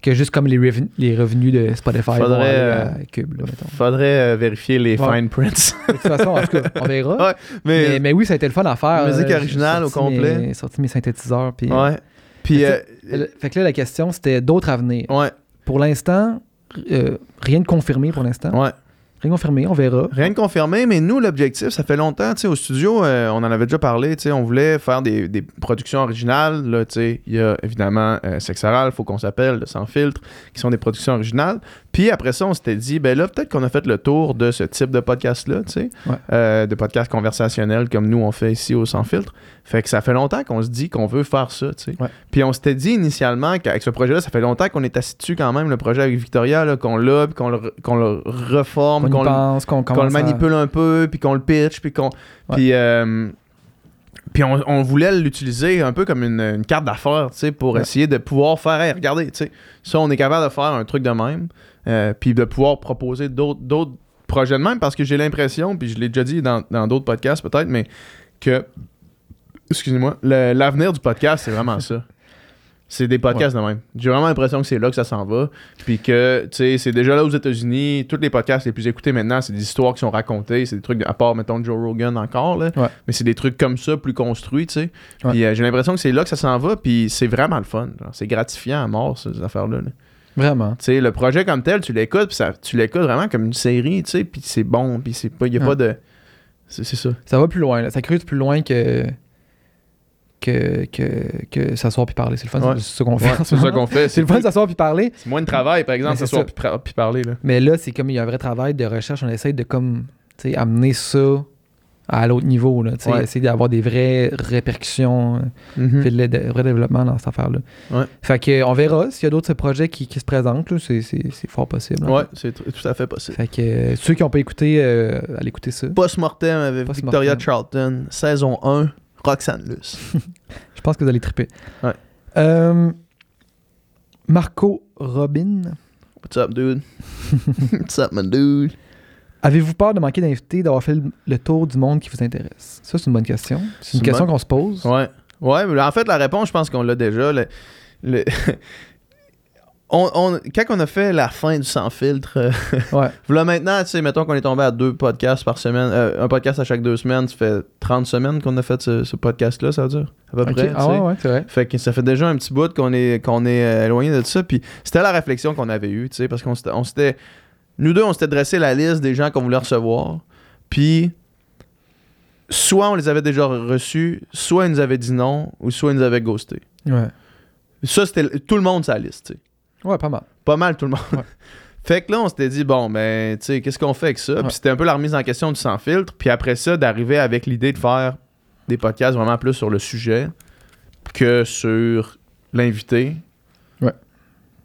que juste comme les, reven- les revenus de Spotify vont Faudrait, aller euh, à Cube, là, mettons. Faudrait euh, vérifier les Ouais. fine prints. De toute façon, en tout cas, on verra. Ouais, mais, mais, mais oui, ça a été le fun à faire. Musique Euh, j'ai originale au complet. Mes, sorti mes synthétiseurs. Puis, ouais. Puis, Fait euh, fait que là, la question, c'était d'autres à venir. ouais, Pour l'instant, euh, rien de confirmé pour l'instant. ouais. Rien de confirmé, on verra. Rien de confirmé, mais nous, l'objectif, ça fait longtemps, tu sais, au studio, euh, on en avait déjà parlé, tu sais, on voulait faire des, des productions originales, là, tu sais, il y a évidemment euh, Sex Oral, Faut qu'on s'appelle, Sans Filtre, qui sont des productions originales. Puis après ça, on s'était dit, ben là, peut-être qu'on a fait le tour de ce type de podcast-là, tu sais, Ouais. euh, de podcast conversationnel comme nous, on fait ici au Sans Filtre. Fait que ça fait longtemps qu'on se dit qu'on veut faire ça, tu sais. Ouais. Puis on s'était dit initialement qu'avec ce projet-là, ça fait longtemps qu'on est assis dessus quand même, le projet avec Victoria, qu'on l'a, puis qu'on le, le reforme, qu'on le le manipule un peu, puis qu'on le pitch, puis qu'on. Ouais. Puis, euh, puis on, on voulait l'utiliser un peu comme une, une carte d'affaires, tu sais, pour Ouais. essayer de pouvoir faire, hey, regardez, tu sais, ça, on est capable de faire un truc de même, euh, puis de pouvoir proposer d'autres projets de même, parce que j'ai l'impression, puis je l'ai déjà dit dans dans d'autres podcasts peut-être, mais que, excusez-moi, l'avenir du podcast, c'est vraiment ça. C'est des podcasts de même. J'ai vraiment l'impression que c'est là que ça s'en va. Puis que, tu sais, c'est déjà là aux États-Unis. Tous les podcasts les plus écoutés maintenant, c'est des histoires qui sont racontées. C'est des trucs, à part, mettons, Joe Rogan encore, là. Ouais. Mais c'est des trucs comme ça, plus construits, tu sais. Ouais. Puis euh, j'ai l'impression que c'est là que ça s'en va. Puis c'est vraiment le fun. C'est gratifiant à mort, ces affaires-là. là. Vraiment. Tu sais, le projet comme tel, tu l'écoutes, puis ça, tu l'écoutes vraiment comme une série, tu sais. Puis c'est bon. Puis c'est pas, y a pas de. C'est ça. Ça va plus loin, là. ça creuse plus loin que que, que, que s'asseoir puis parler. C'est le fun, Ouais. c'est ce qu'on fait. Ouais, c'est ça qu'on fait. C'est le fun de s'asseoir puis parler. C'est moins de travail, par exemple, ça. puis, parler, là. Mais là, c'est comme il y a un vrai travail de recherche. On essaye de comme tu sais, amener ça à l'autre niveau. Là, Ouais. Essayer d'avoir des vraies répercussions, de, de- vrai développement dans cette affaire-là. Ouais. Fait que on verra s'il y a d'autres projets qui, qui se présentent. C'est fort possible. Ouais, c'est tout à fait possible. Fait que euh, ceux qui n'ont pas écouté, euh, allez écouter ça. Post-mortem avec. Victoria Charlton, saison 1, Roxane Luce. Je pense que vous allez triper. Ouais. Euh, Marco Robin. What's up, dude? What's up, my dude? Avez-vous peur de manquer d'invités, d'avoir fait le, tour du monde qui vous intéresse? Ça, c'est une bonne question. C'est une question qu'on se pose. Ouais. Ouais, mais en fait, la réponse, je pense qu'on l'a déjà. Le- le- on, on- quand on a fait la fin du sans filtre, euh, Ouais. là maintenant, tu sais, mettons qu'on est tombé à deux podcasts par semaine, euh, un podcast à chaque deux semaines, ça fait 30 semaines qu'on a fait ce, ce podcast-là, ça veut dire? À peu près. Ah ouais, ouais, c'est vrai. Fait que ça fait déjà un petit bout qu'on est, qu'on est euh, éloigné de ça. Puis c'était la réflexion qu'on avait eue, tu sais, parce qu'on s'était, on s'était- Nous deux, on s'était dressé la liste des gens qu'on voulait recevoir. Puis soit on les avait déjà reçus, soit ils nous avaient dit non, ou soit ils nous avaient ghosté. Ouais. Ça, c'était tout le monde sa liste, tu sais. Ouais, pas mal. Pas mal tout le monde. Ouais. fait que là, on s'était dit, bon, ben, tu sais, qu'est-ce qu'on fait avec ça? Ouais. Puis c'était un peu la remise en question du sans filtre. Puis après ça, d'arriver avec l'idée de faire des podcasts vraiment plus sur le sujet que sur l'invité. Ouais.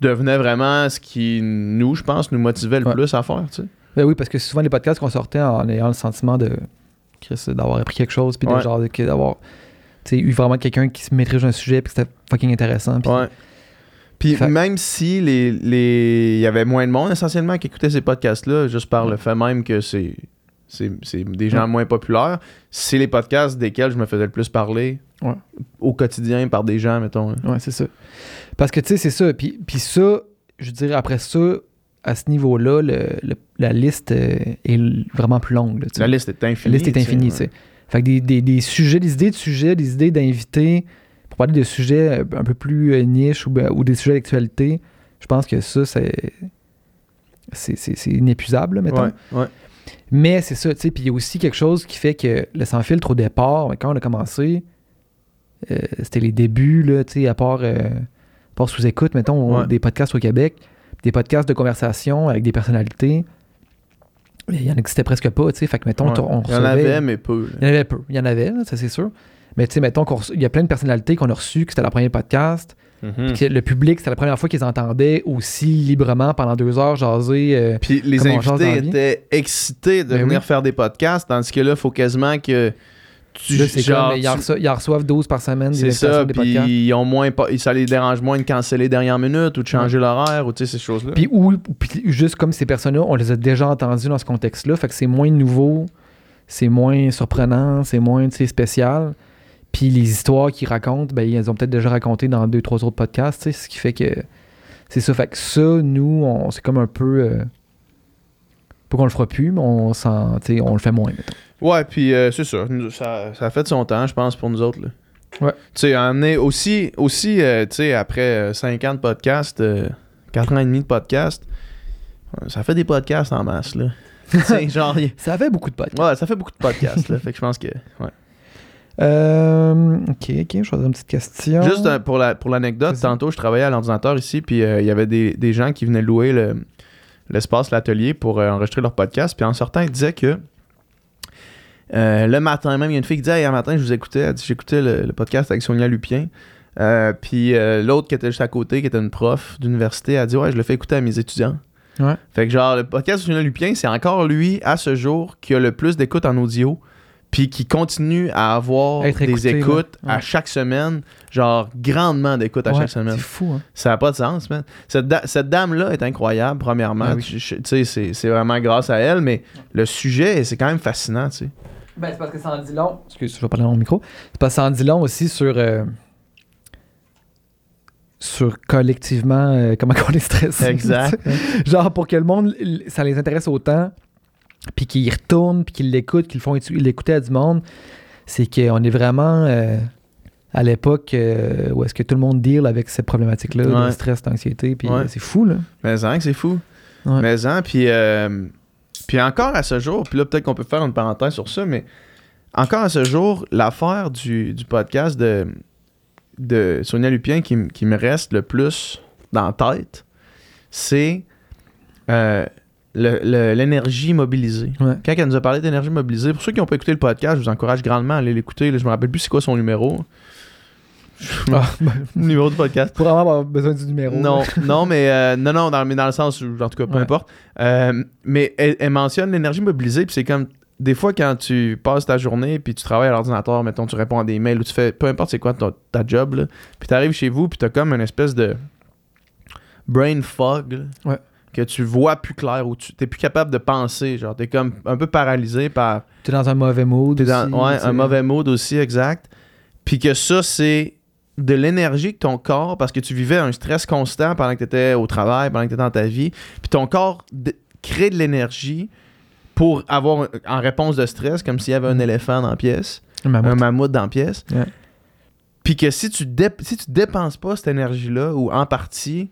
Devenait vraiment ce qui, nous, je pense, nous motivait le Ouais. plus à faire, tu sais. Ben oui, parce que souvent les podcasts qu'on sortait en ayant le sentiment de Chris, d'avoir appris quelque chose, puis de Ouais. genre d'avoir eu vraiment quelqu'un qui se maîtrise un sujet, puis que c'était fucking intéressant. puis- Ouais. Puis Fait- même si les, les... il y avait moins de monde essentiellement qui écoutait ces podcasts-là, juste par le fait même que c'est, c'est, c'est des gens Ouais. moins populaires, c'est les podcasts desquels je me faisais le plus parler Ouais. au quotidien par des gens, mettons. là. Ouais, c'est ça. Parce que, tu sais, c'est ça. Puis, puis ça, je dirais, après ça, à ce niveau-là, le- le- la liste euh, est vraiment plus longue. là. La liste est infinie. La liste est tu sais, infinie, ouais. tu. Fait que des, des- des sujets, des idées de sujets, des idées d'invités pour parler de sujets euh, un peu plus euh, niches ou, ben- ou des sujets d'actualité, je pense que ça, c'est. C'est inépuisable, là, mettons. Ouais, ouais. Mais c'est ça, tu sais. Puis il y a aussi quelque chose qui fait que le sans filtre au départ, quand on a commencé, euh, c'était les débuts, là, tu sais, à part, euh, à part sous-écoute, mettons, Ouais. des podcasts au Québec, des podcasts de conversation avec des personnalités. Il y en existait presque pas, tu sais. Fait que, mettons, Ouais. on Il y en recevait- avait, mais peu. là. il y en avait peu. Il y en avait, là, ça c'est sûr. Mais tu sais, mettons qu'il y a plein de personnalités qu'on a reçues, que c'était leur premier podcast. Mhm. Que le public, c'était la première fois qu'ils entendaient aussi librement pendant deux heures jaser. euh, Puis les invités étaient excités de Ben venir oui. faire des podcasts, tandis que là, il faut quasiment que tu. là, c'est genre, comme, ils en, reçoivent, ils en reçoivent 12 par semaine C'est ça, puis ils ont moins ça les dérange moins de canceller dernière minute ou de changer l'horaire ou tu sais ces choses-là. Puis, ou, puis juste comme ces personnes-là, on les a déjà entendus dans ce contexte-là. Fait que c'est moins nouveau, c'est moins surprenant, c'est moins spécial. Puis les histoires qu'ils racontent, ben, ils ont peut-être déjà raconté dans deux, trois autres podcasts. Ce qui fait que c'est ça. Fait que ça, nous, c'est comme un peu. euh, pas qu'on le fera plus, mais on, on le fait moins, mettons. Ouais, puis euh, c'est ça, nous- ça. Ça a fait de son temps, je pense, pour nous autres. Là. Ouais. Tu sais, en est aussi, aussi euh, tu sais, après 5 ans de podcast, 4 ans et demi de podcast, euh, ça fait des podcasts en masse, là. Genre, Ça fait beaucoup de podcasts. ouais, ça fait beaucoup de podcasts, là. Fait que je pense que. Ouais. Euh, ok, ok, je vais une petite question. Juste euh, pour la pour l'anecdote, tantôt je travaillais à l'ordinateur ici, puis euh, il y avait des, des gens qui venaient louer le- l'espace, l'atelier pour euh, enregistrer leur podcast. Puis en sortant, ils disaient que euh, le matin même, il y a une fille qui disait Hey, un matin, je vous écoutais, elle dit j'écoutais le, le podcast avec Sonia Lupien. Euh, puis l'autre qui était juste à côté, qui était une prof d'université, a dit Ouais, je le fais écouter à mes étudiants. Ouais. Fait que genre, le podcast de Sonia Lupien, c'est encore lui, à ce jour, qui a le plus d'écoutes en audio, puis qui continue à avoir Être des écouté, écoutes à chaque semaine, genre grandement d'écoutes à Ouais, chaque semaine. C'est fou, hein. Ça n'a pas de sens, man. Cette, da- cette dame-là est incroyable, premièrement. Oui. Tu sais, c'est vraiment grâce à elle, mais le sujet, c'est quand même fascinant, tu sais. Ben, c'est parce que ça en dit long. Excuse, je vais parler dans mon micro. C'est parce que ça en dit long aussi sur. euh, sur collectivement euh, comment on est stressé. Exact. Genre pour que le monde, ça les intéresse autant, puis qu'ils y retournent, puis qu'ils l'écoutent, qu'ils font l'écouter à du monde, c'est qu'on est vraiment euh, à l'époque euh, où est-ce que tout le monde deal avec cette problématique-là, de Ouais. stress, d'anxiété, puis Ouais. euh, c'est fou, là. Mais hein, que c'est fou. Ouais. Mais hein, puis, euh, puis encore à ce jour, puis là, peut-être qu'on peut faire une parenthèse sur ça, mais encore à ce jour, l'affaire du, du podcast de, de Sonia Lupien qui, qui me reste le plus dans la tête, c'est euh, l'énergie mobilisée. Ouais. Quand elle nous a parlé d'énergie mobilisée, pour ceux qui n'ont pas écouté le podcast, je vous encourage grandement à aller l'écouter. Je me rappelle plus c'est quoi son numéro. Ah, ben, numéro du podcast. pour avoir besoin du numéro. Non, non, mais euh, non, non, dans, mais dans le sens où, en tout cas, peu Ouais. importe. Euh, mais elle, elle mentionne l'énergie mobilisée, puis c'est comme des fois quand tu passes ta journée, puis tu travailles à l'ordinateur, mettons, tu réponds à des mails ou tu fais peu importe c'est quoi ton- ta job, là, puis tu arrives chez vous, puis tu as comme une espèce de brain fog. là, Ouais. Que tu vois plus clair ou tu t'es plus capable de penser. Genre, t'es comme un peu paralysé par. T'es dans un mauvais mood. T'es dans aussi, ouais, un mauvais mood aussi, exact. Puis que ça, c'est de l'énergie que ton corps, parce que tu vivais un stress constant pendant que tu étais au travail, pendant que tu étais dans ta vie, puis ton corps d- crée de l'énergie pour avoir, en réponse de stress, comme s'il y avait un Mm. éléphant dans la pièce, Un mammouth. un mammouth dans la pièce. Puis que si tu, dép- si tu dépenses pas cette énergie-là, ou en partie,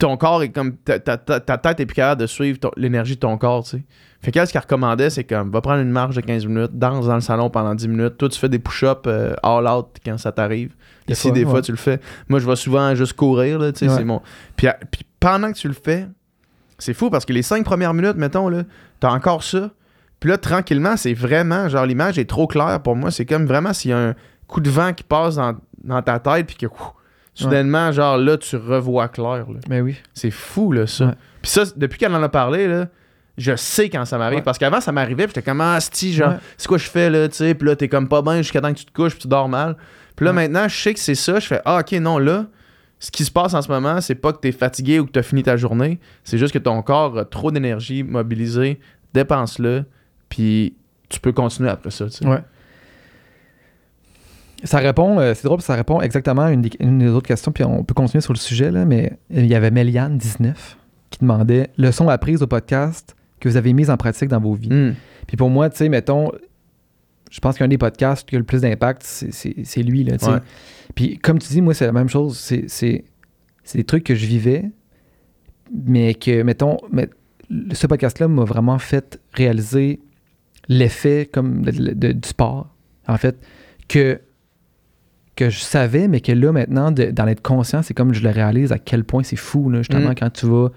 ton corps est comme. Ta, ta- ta- ta tête est plus capable de suivre l'énergie de ton corps, tu sais. Fait qu'elle, ce qu'elle recommandait, c'est comme va prendre une marche de 15 minutes, danse dans le salon pendant 10 minutes. Toi, tu fais des push-ups euh, all out quand ça t'arrive. Ici, fois, des fois, tu le fais. Moi, je vais souvent juste courir, là, tu sais, Ouais. c'est mon. Puis, à- puis pendant que tu le fais, c'est fou parce que les 5 premières minutes, mettons, là, t'as encore ça. Puis là, tranquillement, c'est vraiment, genre, l'image est trop claire pour moi. C'est comme vraiment s'il y a un coup de vent qui passe dans, dans ta tête, puis que ouf, soudainement, genre, là, tu revois clair. là. Mais oui. C'est fou, là, ça. Ouais. Puis ça, depuis qu'elle en a parlé, là, je sais quand ça m'arrive. Ouais. Parce qu'avant, ça m'arrivait, puis j'étais comme, ah, sti, genre, c'est quoi je fais, là, tu sais? Puis là, t'es comme pas bien jusqu'à temps que tu te couches, puis tu dors mal. Puis là, maintenant, je sais que c'est ça. Je fais, ah, ok, non, là, ce qui se passe en ce moment, c'est pas que t'es fatigué ou que t'as fini ta journée. C'est juste que ton corps a trop d'énergie mobilisée. Dépense-le, puis tu peux continuer après ça, tu sais. Ouais. Ça répond, euh, c'est drôle, ça répond exactement à une des, une des autres questions, puis on peut continuer sur le sujet, là, mais il y avait Méliane19 qui demandait leçon apprise au podcast que vous avez mise en pratique dans vos vies. Hmm. Puis pour moi, tu sais, mettons, je pense qu'un des podcasts qui a le plus d'impact, c'est- lui. Là, tu sais. Ouais. Puis comme tu dis, moi, c'est la même chose. C'est- des trucs que je vivais, mais que, mettons, mais, ce podcast-là m'a vraiment fait réaliser l'effet comme de- de- du sport, en fait, que, que je savais, mais que là, maintenant, de- d'en être conscient, c'est comme je le réalise à quel point c'est fou, là, justement, Mm. quand tu vas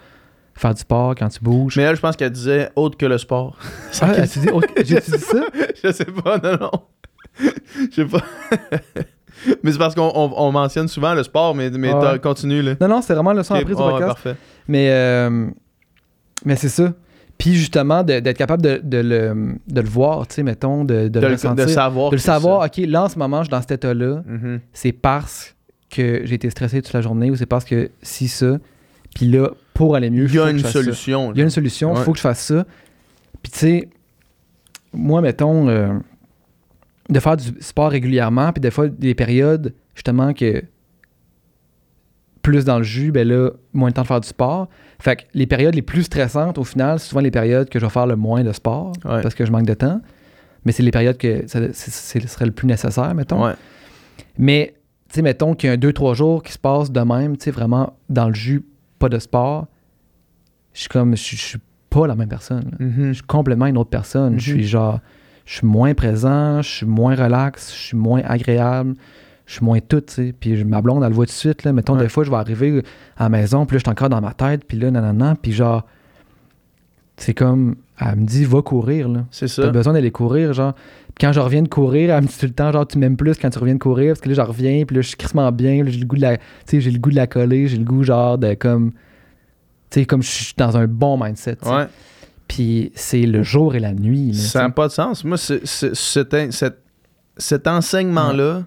faire du sport, quand tu bouges. Mais elle, je pense qu'elle disait autre que le sport. Ah, as-tu dit autre- J'ai-tu dit ça? je sais pas, non, non. Je sais pas. mais c'est parce qu'on on, on mentionne souvent le sport, mais, mais t'as- continue, là. Non, non, c'est vraiment le son Ok, après du podcast. parfait. Mais, euh, mais c'est ça. Puis justement, d'être capable de, de le, de le voir, tu sais, mettons, de, le savoir. de le savoir, OK, là, en ce moment, je suis dans cet état-là. Mhm. C'est parce que j'ai été stressé toute la journée ou c'est parce que si, ça. Puis là, pour aller mieux, Il y a une solution. Il y a une solution, il faut que je fasse ça. Puis tu sais, moi, mettons, euh, de faire du sport régulièrement, puis des fois, des périodes, justement, que plus dans le jus, ben là, moins de temps de faire du sport. Fait que les périodes les plus stressantes, au final, c'est souvent les périodes que je vais faire le moins de sport, Ouais. parce que je manque de temps. Mais c'est les périodes que ça, ce serait le plus nécessaire, mettons. Ouais. Mais, tu sais, mettons qu'il y a un 2-3 jours qui se passent de même, tu sais, vraiment dans le jus, pas de sport. Je suis comme, je, suis pas la même personne. Mhm. Je suis complètement une autre personne. Je suis genre, je suis moins présent, je suis moins relax, je suis moins agréable, je suis moins tout, tu sais. Puis je- ma blonde, elle le voit tout de suite, là. Mettons, Ouais. des fois, je vais arriver à la maison, puis là, je suis encore dans ma tête, puis là, nanana, puis genre, c'est comme, elle me dit, va courir, là. C'est T'as ça. besoin d'aller courir, genre. Puis quand je reviens de courir, elle me dit tout le temps, genre, tu m'aimes plus quand tu reviens de courir, parce que là, je reviens, puis là, je suis crissement bien, j'ai le goût de la, tu sais, j'ai le goût de la coller, j'ai le goût, genre, de comme, tu sais, comme je suis dans un bon mindset, tu sais. Ouais. Puis c'est le jour et la nuit, là, Ça n'a pas de sens. Moi, c'est- cet- cet enseignement-là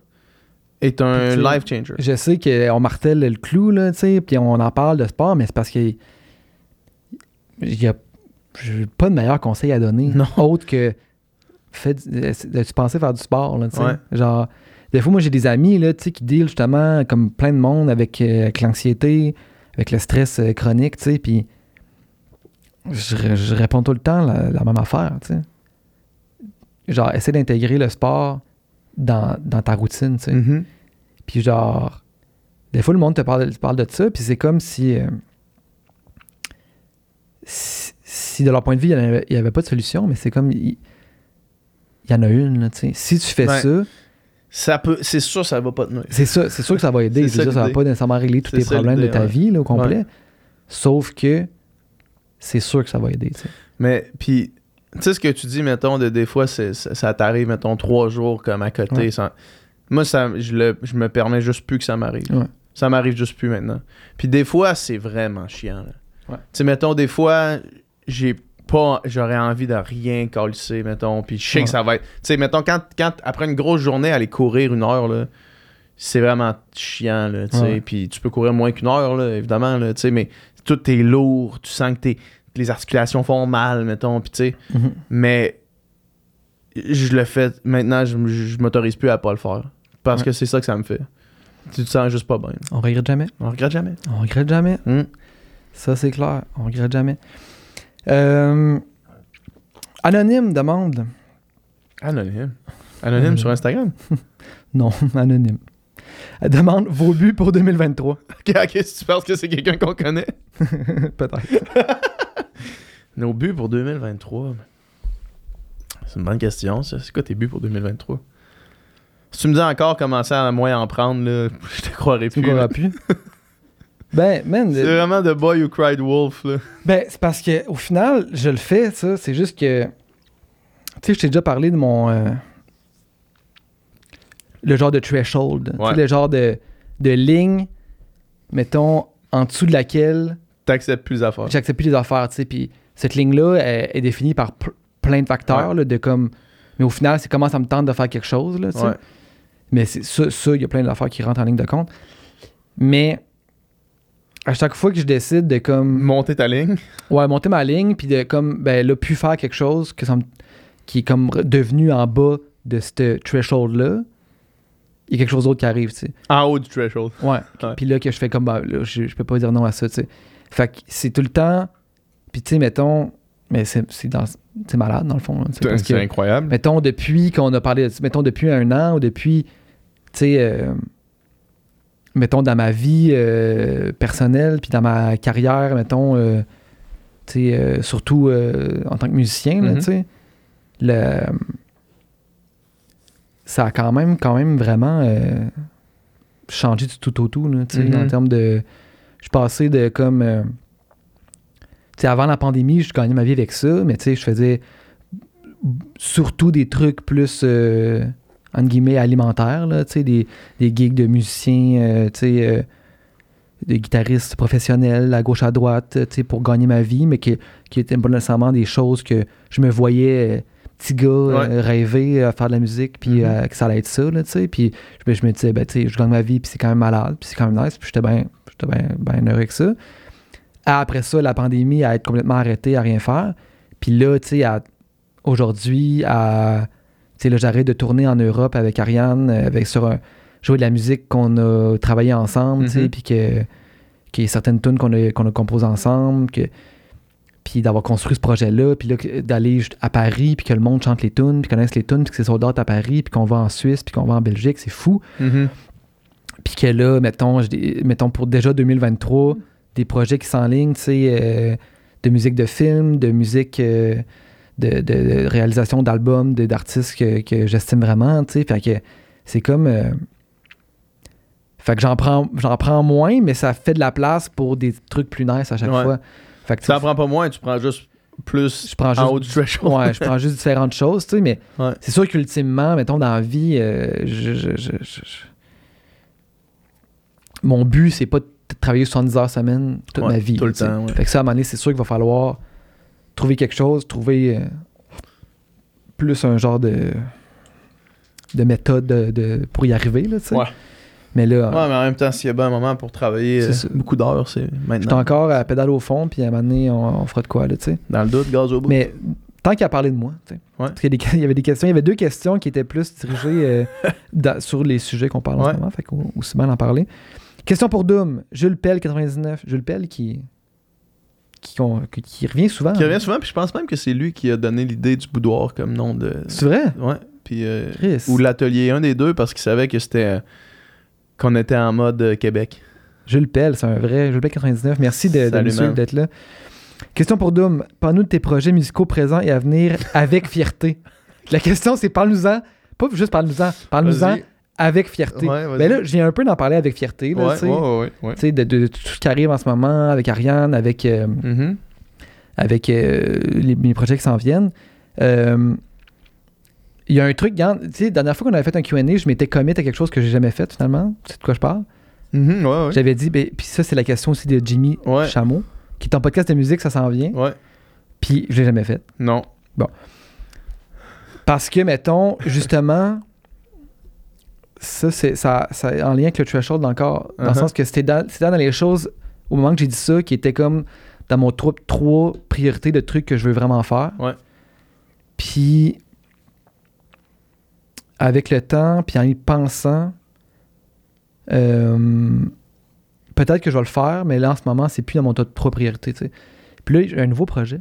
est un Puis, tu sais, life changer. Je sais qu'on martèle le clou, là, tu sais, puis on en parle de sport, mais c'est parce qu'il il y a j'ai pas de meilleur conseil à donner. Non. Autre que fait, tu penser faire du sport, là, tu sais. Ouais. Genre, des fois, moi, j'ai des amis, là, tu sais, qui deal justement, comme plein de monde, avec, euh, avec l'anxiété, avec le stress euh, chronique, tu sais, puis je, je réponds tout le temps la, la même affaire, tu sais. Genre, essaie d'intégrer le sport dans, dans ta routine, tu sais. Mhm. Puis genre, des fois, le monde te parle, te parle de ça, puis c'est comme si, euh, si, si de leur point de vue, il n'y avait, avait pas de solution, mais c'est comme, il, il y en a une, là, tu sais. Si tu fais Ouais. ça, Ça peut, c'est sûr, ça va pas tenir. c'est ça, c'est sûr que ça va aider. Ça dire, ça va pas nécessairement régler tous tes problèmes de ta ouais. vie, là, au complet. Sauf que c'est sûr que ça va aider. Mais, puis, tu sais, ce que tu dis, mettons, de des fois, c'est- ça, ça t'arrive, mettons, trois jours comme à côté. Ouais. sans- Moi, ça, je, le, je me permets juste plus que ça m'arrive. Ouais. Ça m'arrive juste plus maintenant. Puis des fois, c'est vraiment chiant. Ouais. Tu sais, mettons, des fois, j'ai pas j'aurais envie de rien calisser, mettons puis je sais que ça va être tu sais mettons quand, quand après une grosse journée aller courir une heure là c'est vraiment chiant là tu sais puis tu peux courir moins qu'une heure là évidemment là tu sais mais tout est lourd tu sens que t'es- les articulations font mal mettons puis tu sais Mhm. mais je le fais maintenant je, je m'autorise plus à pas le faire parce Ouais. que c'est ça que ça me fait tu te sens juste pas bien On regrette jamais? on regrette jamais On regrette jamais? Hmm. Ça, c'est clair. On regrette jamais. Euh, Anonyme demande. anonyme anonyme Euh, sur Instagram? Non, anonyme. Elle demande vos buts pour 2023. ok ok si tu penses que c'est quelqu'un qu'on connaît Peut-être. Nos buts pour 2023. C'est une bonne question, ça. C'est quoi tes buts pour 2023? Si tu me dis encore commencer à moins en prendre, là, je te croirais Tu plus. me plus. ben, man, C'est euh, vraiment The Boy Who Cried Wolf, là. ben, c'est parce que au final, je le fais, ça. C'est juste que. Tu sais, je t'ai déjà parlé de mon. euh, le genre de threshold. Tu sais, le genre de, de ligne, mettons, en dessous de laquelle T'acceptes plus faire. j'accepte plus les affaires, tu sais. Puis cette ligne-là est, est définie par plein de facteurs, là, de comme. Mais au final, c'est comment ça me tente de faire quelque chose, là, tu sais. Ouais. Mais c'est ça, ça, il y a plein d'affaires qui rentrent en ligne de compte. Mais à chaque fois que je décide de comme Monter ta ligne. ouais, monter ma ligne puis de comme ben là plus faire quelque chose que ça me- qui est comme devenu en bas de ce threshold là, il y a quelque chose d'autre qui arrive, tu sais. En haut du threshold. Ouais. Ouais. Puis là que je fais comme ben, là, je, je peux pas dire non à ça, tu sais. Fait que c'est tout le temps puis tu sais mettons Mais c'est dans- c'est malade, dans le fond. C'est incroyable. mettons, depuis qu'on a parlé, de- mettons, depuis un an ou depuis, tu sais, euh, mettons, dans ma vie euh, personnelle, puis dans ma carrière, mettons, euh, tu sais, euh, surtout en tant que musicien, Mhm. tu sais, le- ça a quand même, quand même vraiment changé du tout au tout, là, tu sais, en termes de... Je suis passé de comme... sais, avant la pandémie, je gagnais ma vie avec ça, mais tu sais, je faisais surtout des trucs plus, euh, entre guillemets, alimentaires, là, tu sais, des, des gigs de musiciens, euh, tu sais, euh, des guitaristes professionnels à gauche à droite, tu sais, pour gagner ma vie, mais qui qui étaient pas nécessairement des choses que je me voyais, euh, petit gars, rêver à faire de la musique, puis Mhm. euh, que ça allait être ça, là, tu sais, puis je, me- je me disais, ben, tu sais, je gagne ma vie, puis c'est quand même malade, puis c'est quand même nice, puis j'étais bien j'étais bien bien heureux avec ça. Après ça, la pandémie, à être complètement arrêté, à rien faire. Puis là, tu sais, aujourd'hui, à. Tu sais, là, j'arrête de tourner en Europe avec Ariane, euh, avec, sur un, jouer de la musique qu'on a travaillé ensemble, tu sais, Mhm. puis que. Qu'il y ait certaines tunes qu'on a, qu'on a composées ensemble, que. Puis d'avoir construit ce projet-là, puis là, d'aller à Paris, puis que le monde chante les tunes, puis connaisse les tunes, puis que c'est sold out à Paris, puis qu'on va en Suisse, puis qu'on va en Belgique, c'est fou. Mhm. Puis que là, mettons, mettons pour déjà 2023, des projets qui s'enlignent, tu sais, euh, de musique de film, de musique euh, de, réalisation d'albums, de- d'artistes que, que j'estime vraiment, tu sais. Fait que c'est comme. euh, fait que j'en prends, j'en prends moins, mais ça fait de la place pour des trucs plus nice à chaque Ouais. fois. Fait que Ça en prend pas moins, tu prends juste plus je prends en juste haut du threshold. Ouais, je prends juste différentes choses, tu sais, mais Ouais. c'est sûr qu'ultimement, mettons, dans la vie, je- mon but, c'est pas de travailler 70 heures semaine toute Ouais, ma vie. tout le temps, ouais. Fait que ça, à un moment donné, c'est sûr qu'il va falloir trouver quelque chose, trouver euh, plus un genre de, de méthode de, de- pour y arriver, là, tu sais. Ouais. Mais là, Ouais, mais en même temps, s'il y a bien un moment pour travailler euh, beaucoup d'heures, c'est je suis maintenant. encore à pédale au fond, puis à un moment donné, on, on fera de quoi, là, tu sais. Dans le doute, gaz au bout. Mais tant qu'il a parlé de moi, tu sais. Parce qu'il y, avait des questions, il y avait deux questions qui étaient plus dirigées euh, dans- sur les sujets qu'on parle en ce moment, fait qu'au- aussi bien en parler. Question pour Doom, Jules Pell 99, Jules Pell qui qui, qu'on- qui- qui revient souvent. Qui revient souvent, puis je pense même que c'est lui qui a donné l'idée du boudoir comme nom de. C'est vrai? Ouais. Puis. euh, Chris. ou l'atelier, un des deux, parce qu'il savait que c'était. euh, qu'on était en mode euh, Québec. Jules Pell, c'est un vrai. Jules Pell 99, merci de, de Salut, monsieur man. d'être là. Question pour Doom, parle-nous de tes projets musicaux présents et à venir avec fierté. La question, c'est parle-nous-en. Pas juste parle-nous-en, parle-nous-en Vas-y. Avec fierté. Ouais. Mais là, je viens un peu d'en parler avec fierté. Là, Ouais, ouais, ouais, ouais. Tu sais, de, de tout ce qui arrive en ce moment avec Ariane, avec, euh, Mhm. avec euh, les, mes projets qui s'en viennent. Euh, Il y a un truc, tu sais, la dernière fois qu'on avait fait un QA, je m'étais commit à quelque chose que j'ai jamais fait finalement. Tu sais de quoi je parle? Mhm, ouais. J'avais dit, ben, puis ça, c'est la question aussi de Jimmy. Chameau, qui est en podcast de musique, ça s'en vient. Ouais. Puis je l'ai jamais fait. Non. Parce que, mettons, justement, ça, c'est ça, ça en lien avec le threshold encore, dans le Uh-huh. sens que c'était dans, c'était dans les choses, au moment que j'ai dit ça, qui était comme dans mon top 3 priorités de trucs que je veux vraiment faire. Ouais. Puis, avec le temps, puis en y pensant, euh, peut-être que je vais le faire, mais là, en ce moment, c'est plus dans mon top 3 priorités. Puis là, j'ai un nouveau projet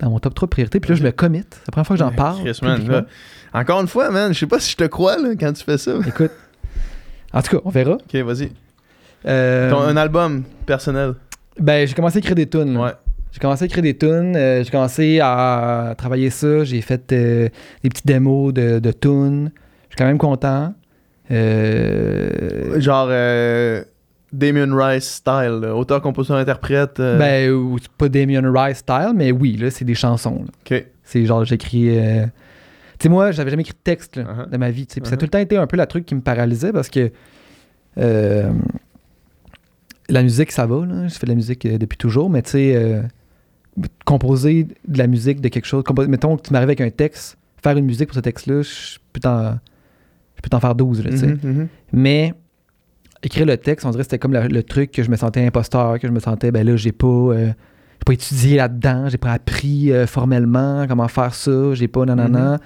Dans mon top 3 priorités, puis là, je me commit. C'est la première fois que j'en parle. Chris, man, publiquement. là, Encore une fois, man, je sais pas si je te crois là, quand tu fais ça. Écoute, en tout cas, on verra. Ok, vas-y. Euh, Ton- Un album personnel. ben, j'ai commencé à écrire des tunes. Ouais. J'ai commencé à écrire des tunes. euh, j'ai commencé à travailler ça. J'ai fait euh, des petites démos de, de tunes. Je suis quand même content. Genre Damien Rice style, là, auteur, compositeur, interprète. euh, Ben, ou- pas Damien Rice style, mais oui, là, c'est des chansons. là. Ok. C'est genre, j'écris. euh, Tu sais, moi, j'avais jamais écrit de texte là, Uh-huh. de ma vie. Puis ça a Uh-huh. tout le temps été un peu la truc qui me paralysait parce que euh, la musique, ça va. Là. Je fais de la musique euh, depuis toujours, mais tu sais, composer de la musique de quelque chose. compo- mettons que tu m'arrives avec un texte, faire une musique pour ce texte-là, je peux t'en. Je peux t'en faire 12, là. Mhm, mhm. Mais écrire le texte, on dirait que c'était comme la- le truc que je me sentais imposteur, que je me sentais, ben là, j'ai pas, euh, j'ai pas étudié là-dedans, j'ai pas appris euh, formellement comment faire ça, j'ai pas nanana.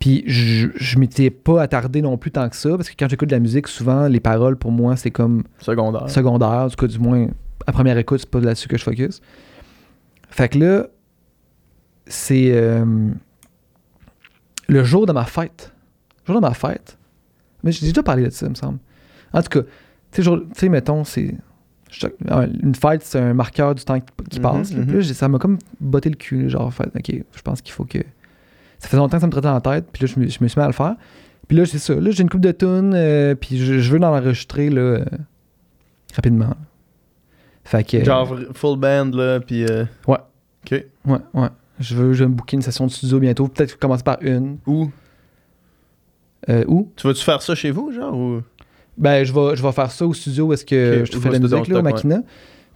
Puis je, je m'étais pas attardé non plus tant que ça, parce que quand j'écoute de la musique, souvent, les paroles, pour moi, c'est comme Secondaire. secondaire. Du coup, du moins, à première écoute, c'est pas là-dessus que je focus. Fait que là, c'est euh, le jour de ma fête. Le jour de ma fête. Mais j'ai déjà parlé de ça, il me semble. En tout cas, tu sais, mettons, c'est. je- Une fête, c'est un marqueur du temps qui, Mhm, passe. là. mhm. Là, ça m'a comme botté le cul. Genre, fait, ok, je pense qu'il faut que. Ça faisait longtemps que ça me traitait dans la tête. Puis là, je me, je me suis mis à le faire. Puis là, c'est ça. Là, j'ai une coupe de tunes. euh, puis je, je veux en enregistrer là, euh, rapidement. Fait que. Genre full band, là, puis. euh, Ouais. Ok. Ouais, ouais. Je veux, je vais me booker une session de studio bientôt. Peut-être commencer par une. Où? Où? Tu vas-tu faire ça chez vous, genre ou... Ben, je vais, je vais faire ça au studio où est-ce que je te fais la musique, là, au Makina.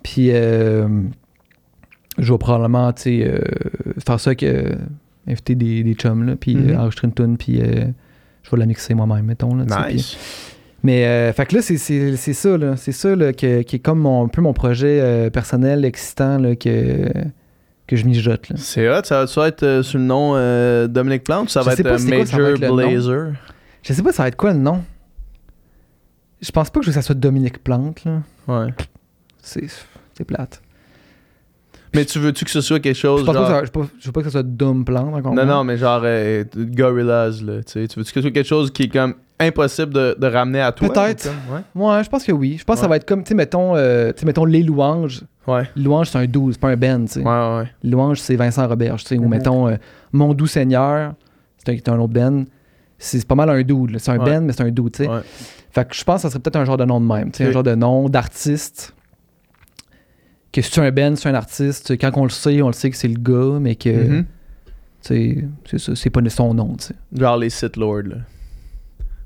Puis, euh, je vais probablement, tu sais, euh, faire ça avec. euh, inviter des, des chums, là, puis Mhm. euh, enregistrer une tune, puis je vais la mixer moi-même, mettons. Là, puis- Nice. Mais, euh, fait que là, c'est- c'est c'est ça, là. C'est ça, là, que- qui est comme mon, un peu mon projet euh, personnel, excitant, là, que, que je mijote, là. C'est hot, ça va-tu être euh, sous le nom Dominic Plante ou ça va être quoi ça va Major être. Blazer? Je sais pas, ça va être quoi le nom? Je pense pas que ça soit Dominique Plante, là. Ouais. C'est c'est plate. Mais tu veux-tu que ce soit quelque Je, chose pense pas que ça- je, je veux pas que ça soit Dom Plante encore. Non, moins. non, mais genre euh, Gorillaz, là, tu veux-tu que ce soit quelque chose qui est comme impossible de, de ramener à toi? Peut-être. comme- Ouais, je pense que oui. Je pense que ça Ouais. va être comme, tu sais, mettons, euh, mettons Les Louanges. Ouais. Ouais, Les Louanges, c'est un 12, c'est pas un band, tu sais. ouais, ouais. Les Louanges, c'est Vincent Roberge, tu sais. Ou Mhm. mettons euh, Mon Doux Seigneur, c'est un, c'est un autre band. C'est pas mal un dude. C'est un Ouais. band, mais c'est un dude, tu sais. Ouais. Fait que je pense que ça serait peut-être un genre de nom de même. tu sais. Un genre de nom d'artiste. Que si tu es un band, c'est un artiste. Quand on le sait, on le sait que c'est le gars, mais que, tu sais, c'est ça, c'est pas son nom, tu sais. Genre les Sith Lords, là.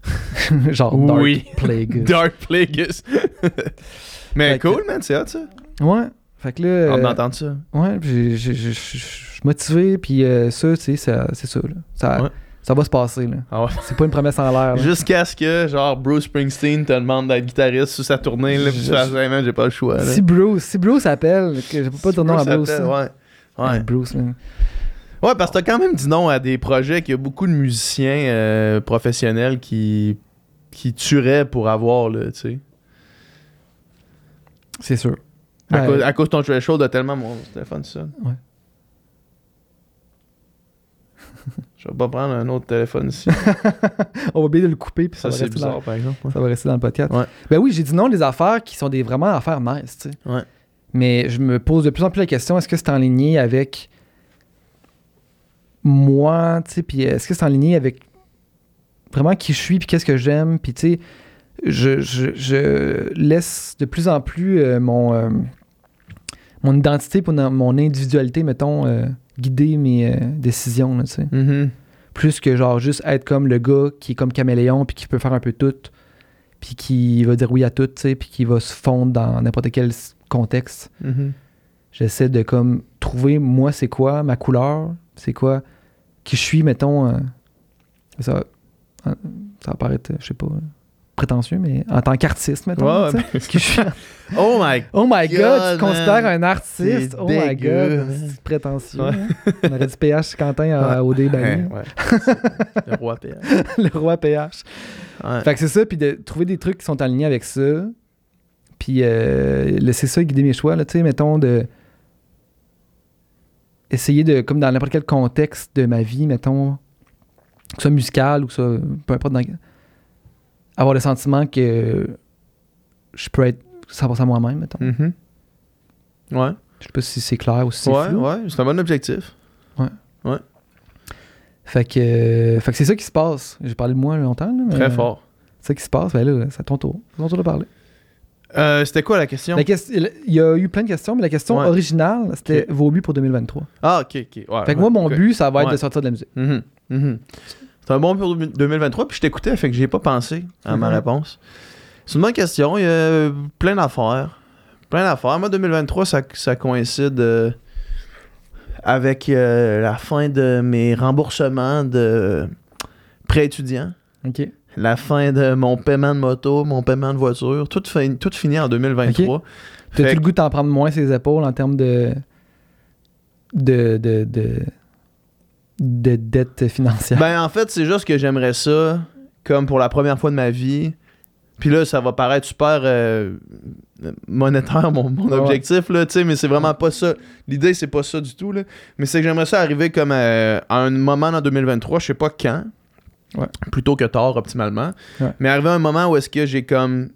genre Oui. Dark Plague. Dark Plagueis. Mais Fait que- cool, man, c'est hot, ça. Ouais. Fait que là. On euh, entend ça. Ouais, je suis motivé, puis euh, ça, tu sais, c'est ça, là. Ça, Ouais. Ça va se passer, là. Ah ouais. C'est pas une promesse en l'air. Jusqu'à ce que, genre, Bruce Springsteen te demande d'être guitariste sur sa tournée, là, puis tu j'ai pas le choix, là. Si Bruce, si Bruce appelle, que je peux pas dire non à Bruce appelle, ouais. Ouais. Ouais, Bruce. Ouais, parce que t'as quand même dit non à des projets qu'il y a beaucoup de musiciens euh, professionnels qui, qui tueraient pour avoir, là, tu sais. C'est sûr. À, Ouais. cause, à cause de ton threshold a tellement mon téléphone sonne. Ouais. Je vais pas prendre un autre téléphone ici. On va oublier de le couper, puis ça, Ça, va rester dans- bizarre, par exemple. ouais. ça va rester dans le podcast. Ouais. Ben oui, j'ai dit non des affaires qui sont des vraiment affaires nice, tu sais. Ouais. Mais je me pose de plus en plus la question, est-ce que c'est en ligne avec moi, tu sais, puis est-ce que c'est en ligne avec vraiment qui je suis, puis qu'est-ce que j'aime, puis tu sais, je, je, je laisse de plus en plus euh, mon, euh, mon identité, pour mon individualité, mettons, euh, guider mes euh, décisions, là, tu sais. Mhm. Plus que genre juste être comme le gars qui est comme caméléon, puis qui peut faire un peu tout, puis qui va dire oui à tout, tu sais, puis qui va se fondre dans n'importe quel contexte. Mhm. J'essaie de comme trouver moi c'est quoi ma couleur, c'est quoi qui je suis mettons euh, ça euh, ça va paraître je sais pas prétentieux mais en tant qu'artiste mettons Ouais, ben, je. Oh my Oh my god, God, tu te considères un artiste? Oh my god, c'est prétentieux. Ouais. hein. On aurait dit PH Quentin à OD. Le roi PH. le roi PH. Fait que c'est ça, puis de trouver des trucs qui sont alignés avec ça, puis euh, laisser ça guider mes choix, là, tu sais, mettons, de essayer de, comme dans n'importe quel contexte de ma vie, mettons, que ce soit musical ou que ce soit, peu importe, dans- avoir le sentiment que je peux être 100% moi-même, mettons. Mhm. Ouais. Je sais pas si c'est clair ou si c'est Ouais, flou. ouais, c'est un bon objectif. Fait que, euh, fait que c'est ça qui se passe. J'ai parlé de moi longtemps, là, mais Très fort. C'est ça qui se passe. Ben là, c'est à ton tour. C'est ton tour de parler. Euh, C'était quoi la question? La question- il y a eu plein de questions, mais la question Ouais. originale, c'était vos buts pour 2023. Ah, ok, ok. Ouais, fait que ouais, moi, mon but, ça va être Ouais. de sortir de la musique. Mhm, mhm. C'est un bon pour 2023, puis je t'écoutais, fait que j'ai pas pensé à ma Mhm. réponse. C'est une bonne question, il y a plein d'affaires. Plein d'affaires. Moi, 2023, ça, ça coïncide euh, avec euh, la fin de mes remboursements de prêts étudiants, OK. la fin de mon paiement de moto, mon paiement de voiture, tout, fin- tout fini en 2023. T'as-tu le goût de t'en prendre moins ses épaules en termes de. de. de. de, de dette financière? Ben, en fait, c'est juste que j'aimerais ça, comme pour la première fois de ma vie, Puis là, ça va paraître super euh, monétaire, mon, objectif, là, tu sais, mais c'est vraiment pas ça. L'idée, c'est pas ça du tout, là. Mais c'est que j'aimerais ça arriver comme euh, à un moment dans 2023, je sais pas quand. Ouais. Plutôt que tard, optimalement. Ouais. Mais arriver à un moment où est-ce que j'ai comme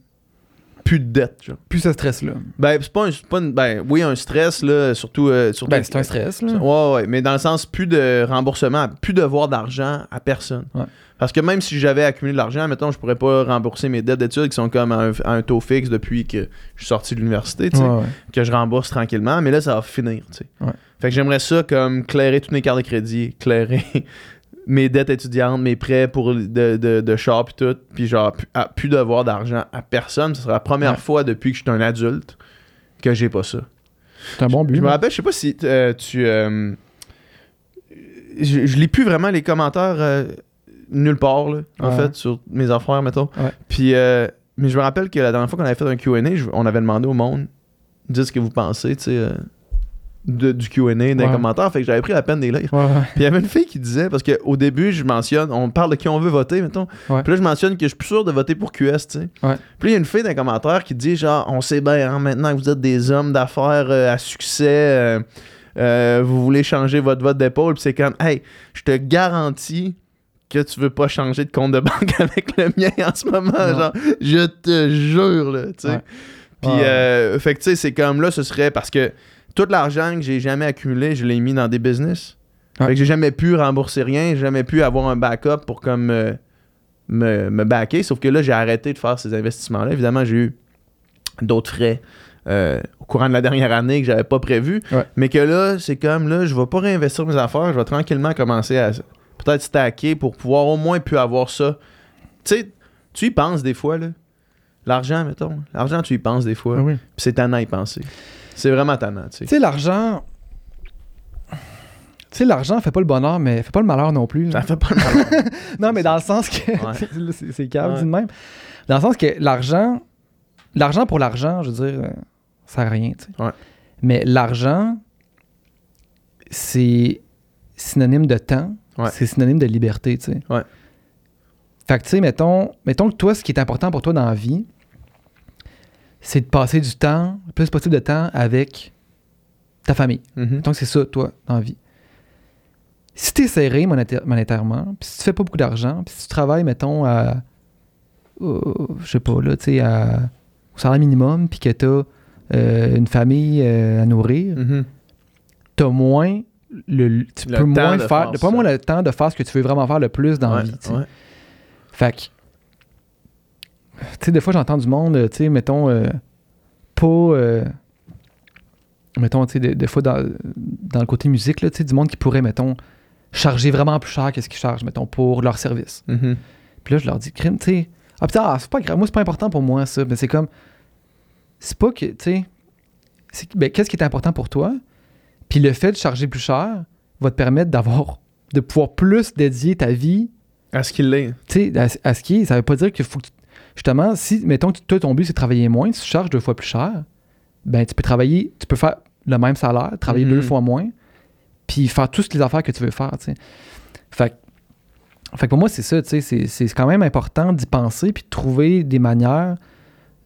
plus de dette, genre. Plus ce stress-là. Ben, c'est pas un. c'est pas une- ben, oui, un stress, là, surtout. euh, surtout Ben, c'est un stress, là. Ouais, ouais, mais dans le sens, plus de remboursement, plus devoir d'argent à personne. Ouais. Parce que même si j'avais accumulé de l'argent, mettons, je pourrais pas rembourser mes dettes d'études qui sont comme à un, à un taux fixe depuis que je suis sorti de l'université, tu sais, Ouais, ouais. que je rembourse tranquillement, mais là, ça va finir, tu sais. Ouais. Fait que j'aimerais ça comme clairer toutes mes cartes de crédit, clairer mes dettes étudiantes, mes prêts pour de, de, de char pis tout, puis genre, pu- à- plus devoir d'argent à personne. Ce sera la première Ouais. fois depuis que je suis un adulte que j'ai pas ça. C'est un bon but. Je me là. rappelle, je sais pas si euh, tu. euh, je, je lis plus vraiment les commentaires euh, nulle part, là, en Ouais. fait, sur mes affaires, mettons. Ouais. Puis, euh, mais je me rappelle que la dernière fois qu'on avait fait un QA, on avait demandé au monde, dites ce que vous pensez, tu sais, de- du QA les Ouais. commentaires. Fait que j'avais pris la peine de les lire. Ouais. Puis il y avait une fille qui disait, parce qu'au début, je mentionne, on parle de qui on veut voter, mettons. Puis là, je mentionne que je suis plus sûr de voter pour QS, tu sais. Puis il y a une fille dans les commentaires qui dit, genre, on sait bien, hein, maintenant que vous êtes des hommes d'affaires euh, à succès, euh, euh, vous voulez changer votre vote d'épaule. Puis c'est comme, hey, je te garantis que tu veux pas changer de compte de banque avec le mien en ce moment. Non. Genre, je te jure, là, tu sais. Puis, euh, fait que, tu sais, c'est comme là, ce serait parce que tout l'argent que j'ai jamais accumulé, je l'ai mis dans des business. Ouais. Fait que j'ai jamais pu rembourser rien, j'ai jamais pu avoir un backup pour comme euh, me, me backer. Sauf que là, j'ai arrêté de faire ces investissements-là. Évidemment, j'ai eu d'autres frais euh, au courant de la dernière année que j'avais pas prévu. Ouais. Mais que là, c'est comme là, je vais pas réinvestir mes affaires, je vais tranquillement commencer à peut-être stacker pour pouvoir au moins plus avoir ça. Tu sais, tu y penses des fois, là. L'argent, mettons. L'argent, tu y penses des fois. Ah oui. C'est tannant à y penser. C'est vraiment tannant, tu sais. Tu sais, l'argent. Tu sais, l'argent fait pas le bonheur, mais fait pas le malheur non plus. là. Ça fait pas mal. Non, mais dans le sens que. Ouais. C'est c'est calme, Ouais. même. Dans le sens que l'argent. L'argent pour l'argent, je veux dire, euh, ça sert à rien, tu sais. Ouais. Mais l'argent, c'est synonyme de temps. C'est synonyme de liberté, tu sais. Ouais. Fait que, tu sais, mettons, mettons que toi, ce qui est important pour toi dans la vie, c'est de passer du temps, le plus possible de temps avec ta famille. Mhm. Donc, c'est ça, toi, dans la vie. Si tu es serré monéta- monétairement, puis si tu fais pas beaucoup d'argent, puis si tu travailles, mettons, à. euh, je sais pas, là, tu sais, à- au salaire minimum, puis que tu as une famille euh, à nourrir, Mhm. tu as moins. Le, tu Le peux moins faire. t'as pas moins le temps de faire ce que tu veux vraiment faire le plus dans la vie. tu sais. ouais. Fait que. Tu sais, des fois, j'entends du monde, euh, tu sais, mettons, euh, pas. euh, mettons, tu sais, des, des fois, dans, dans le côté musique, là, tu sais, du monde qui pourrait, mettons, charger vraiment plus cher que ce qu'ils chargent, mettons, pour leur service. Mhm. Puis là, je leur dis, crime, tu sais. Ah, putain, ah, c'est pas grave. Moi, c'est pas important pour moi, ça. Mais c'est comme. C'est pas que, tu sais. ben, Qu'est-ce qui est important pour toi? Puis le fait de charger plus cher va te permettre d'avoir. de pouvoir plus dédier ta vie À ce qu'il est. tu sais, à, à ce qui est, ça veut pas dire qu'il faut que tu- Justement, si, mettons, que toi, ton but, c'est de travailler moins, si tu charges deux fois plus cher, ben, tu peux travailler, tu peux faire le même salaire, travailler deux fois moins, puis faire toutes les affaires que tu veux faire, tu sais. Fait, que- fait que pour moi, c'est ça, tu sais, c'est- quand même important d'y penser, puis de trouver des manières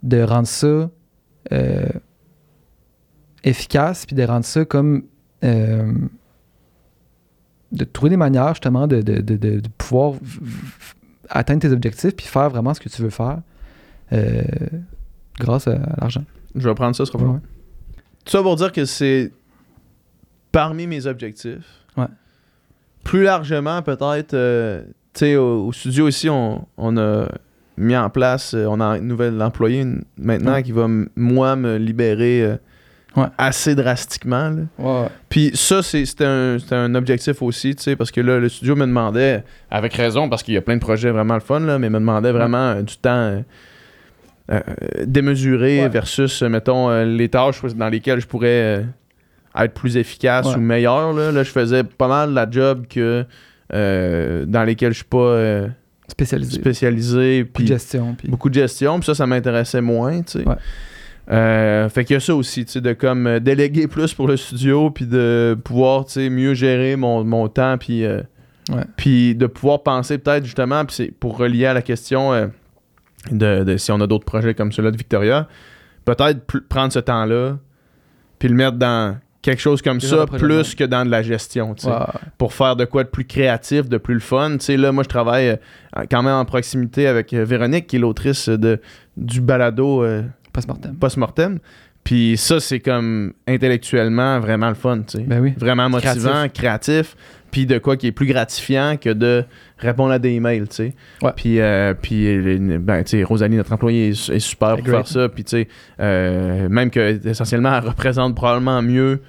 de rendre ça euh, efficace, puis de rendre ça comme... euh, de trouver des manières, justement, de, de- de- de- pouvoir atteindre tes objectifs puis faire vraiment ce que tu veux faire euh, grâce à, l'argent. Je vais prendre ça, ce sera Ouais. Tout ça pour dire que c'est parmi mes objectifs. Ouais. Plus largement, peut-être, euh, tu sais, au, au studio ici, on, on a mis en place, euh, on a un nouvel employé maintenant Ouais. qui va, moi, me libérer Ouais. assez drastiquement. là. Puis ça, c'était un, un objectif aussi, tu sais, parce que là, le studio me demandait, avec raison, parce qu'il y a plein de projets vraiment le fun, là, mais me demandait vraiment euh, du temps euh, euh, démesuré Ouais. versus, mettons, euh, les tâches dans lesquelles je pourrais euh, être plus efficace Ouais. ou meilleur. Là. Là, je faisais pas mal la job que dans lesquelles je suis pas Spécialisé. spécialisé. Beaucoup de Puis gestion. Puis... beaucoup de gestion, puis ça, ça m'intéressait moins, tu sais. Ouais. Euh, fait qu'il y a ça aussi, tu sais, de comme euh, déléguer plus pour le studio, puis de pouvoir, tu sais, mieux gérer mon, mon temps, puis euh, Ouais. de pouvoir penser peut-être justement, puis c'est pour relier à la question euh, de, de- si on a d'autres projets comme ceux-là de Victoria, peut-être prendre ce temps-là, puis le mettre dans quelque chose comme ça, plus que dans de la gestion, tu sais, pour faire de quoi de plus créatif, de plus le fun. Tu sais, là, moi, je travaille quand même en proximité avec Véronique, qui est l'autrice de, du balado euh, Post-mortem. Post-Mortem. Puis ça, c'est comme intellectuellement vraiment le fun, tu sais. Ben oui. Vraiment motivant, créatif. puis de quoi qui est plus gratifiant que de répondre à des emails, tu sais. Ouais. Puis, euh, puis ben, tu sais, Rosalie, notre employée, est, est super pour Great. faire ça. Puis, tu sais, euh, même que, essentiellement, elle représente probablement mieux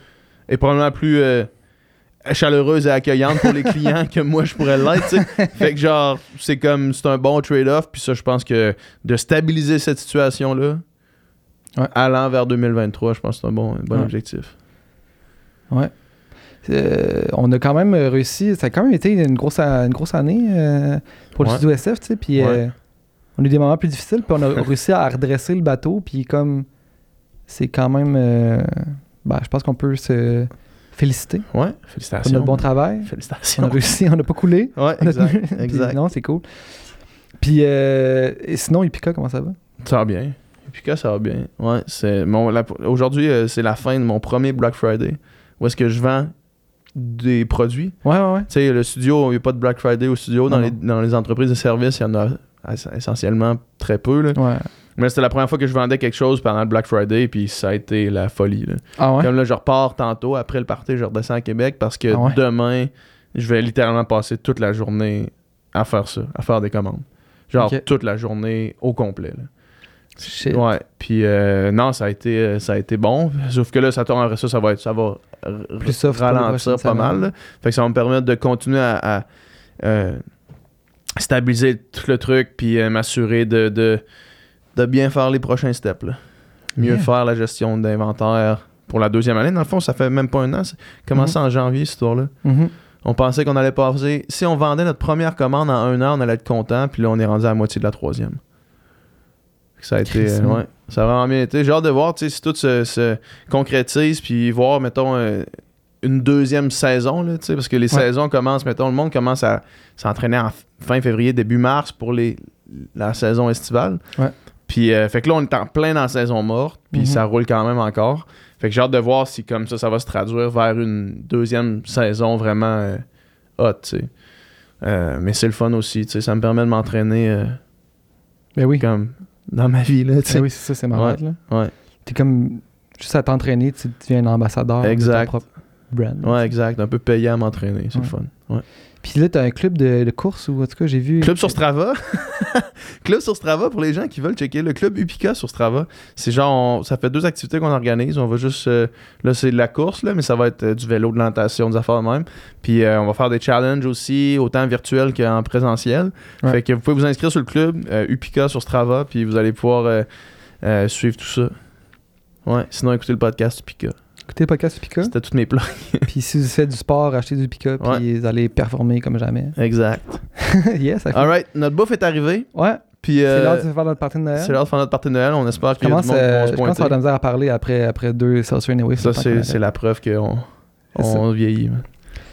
et probablement plus euh, chaleureuse et accueillante pour les clients que moi, je pourrais l'être, tu sais. Fait que, genre, c'est comme, c'est un bon trade-off. Puis ça, je pense que de stabiliser cette situation-là, Ouais. allant vers 2023, je pense que c'est un bon, un bon Ouais. objectif. Ouais. Euh, on a quand même réussi. Ça a quand même été une grosse, une grosse année euh, pour le Ouais. studio SF, tu sais. Puis euh, on a eu des moments plus difficiles, puis on a réussi à redresser le bateau. Puis comme c'est quand même. ben, je pense qu'on peut se féliciter Ouais, pour félicitations. notre bon travail. On Félicitations. a réussi, on n'a pas coulé. Ouais, On exact. exact. non, c'est cool. Puis euh, et sinon, Ipika, comment ça va? Ça va bien. Et puis ça va bien. Ouais, c'est mon aujourd'hui euh, c'est la fin de mon premier Black Friday où est-ce que je vends des produits. Ouais, ouais, ouais. Tu sais le studio, il n'y a pas de Black Friday au studio dans les, dans les entreprises de services, il y en a ess- essentiellement très peu là. Ouais. Mais c'était la première fois que je vendais quelque chose pendant le Black Friday puis ça a été la folie là. Ah ouais? Comme là je repars tantôt après le party, je redescends à Québec parce que Ah ouais? demain je vais littéralement passer toute la journée à faire ça, à faire des commandes. Genre toute la journée au complet là. Shit. Ouais, puis euh, non, ça a été euh, ça a été bon, sauf que là ça après ça ça va être ça va Plus soft ralentir pas mal. là. Fait que ça va me permettre de continuer à, à, euh, stabiliser tout le truc puis euh, m'assurer de, de de bien faire les prochains steps là. Mieux Yeah. faire la gestion d'inventaire pour la deuxième année. Dans le fond, ça fait même pas un an, c'est commencé en janvier cette histoire-là. Mhm. On pensait qu'on allait passer. Si on vendait notre première commande en un an, on allait être content. Puis là, on est rendu à la moitié de la troisième. Ça a été. euh, ouais, ça a vraiment bien été. J'ai hâte de voir si tout se, se concrétise. Puis voir, mettons, euh, une deuxième saison. Là, parce que les Ouais. saisons commencent, mettons, le monde commence à s'entraîner en fin février, début mars pour les, la saison estivale. Ouais. Puis, euh, fait que là, on est en plein dans la saison morte. Puis Mhm. ça roule quand même encore. Fait que j'ai hâte de voir si, comme ça, ça va se traduire vers une deuxième saison vraiment euh, hot, tu sais. Euh, mais c'est le fun aussi, tu sais. Ça me permet de m'entraîner Ben oui. comme dans ma vie, là. Ben oui, c'est ça, c'est malade, là. Ouais, T'es comme juste à t'entraîner, tu deviens un ambassadeur Exact. de ton propre brand. ouais, exact. Un peu payé à m'entraîner, c'est le fun. Ouais. Puis là, t'as un club de, de course ou en tout cas, j'ai vu. Club sur Strava. club sur Strava pour les gens qui veulent checker le club Upica sur Strava. C'est genre, on- ça fait deux activités qu'on organise. On va juste, euh, là c'est de la course, là, mais ça va être euh, du vélo, de la natation, des affaires de même. Puis euh, on va faire des challenges aussi, autant virtuels qu'en présentiel. Ouais. Fait que vous pouvez vous inscrire sur le club Upica sur Strava, puis vous allez pouvoir suivre tout ça. Ouais, sinon écoutez le podcast Upica. Écoutez le podcast Pika. C'était toutes mes plans. puis si vous faites du sport, achetez du Pika, puis Ouais. vous allez performer comme jamais. exact. yes, ça fait. Alright, notre bouffe est arrivée. Ouais, Puis c'est euh, l'heure de faire notre partie de Noël. c'est l'heure de faire notre partie de Noël. On espère Je a du monde euh, se je à pointer. avoir de la misère à parler après, après deux Celsius Anyway. Ça, c'est c'est la preuve qu'on C'est on vieillit. man.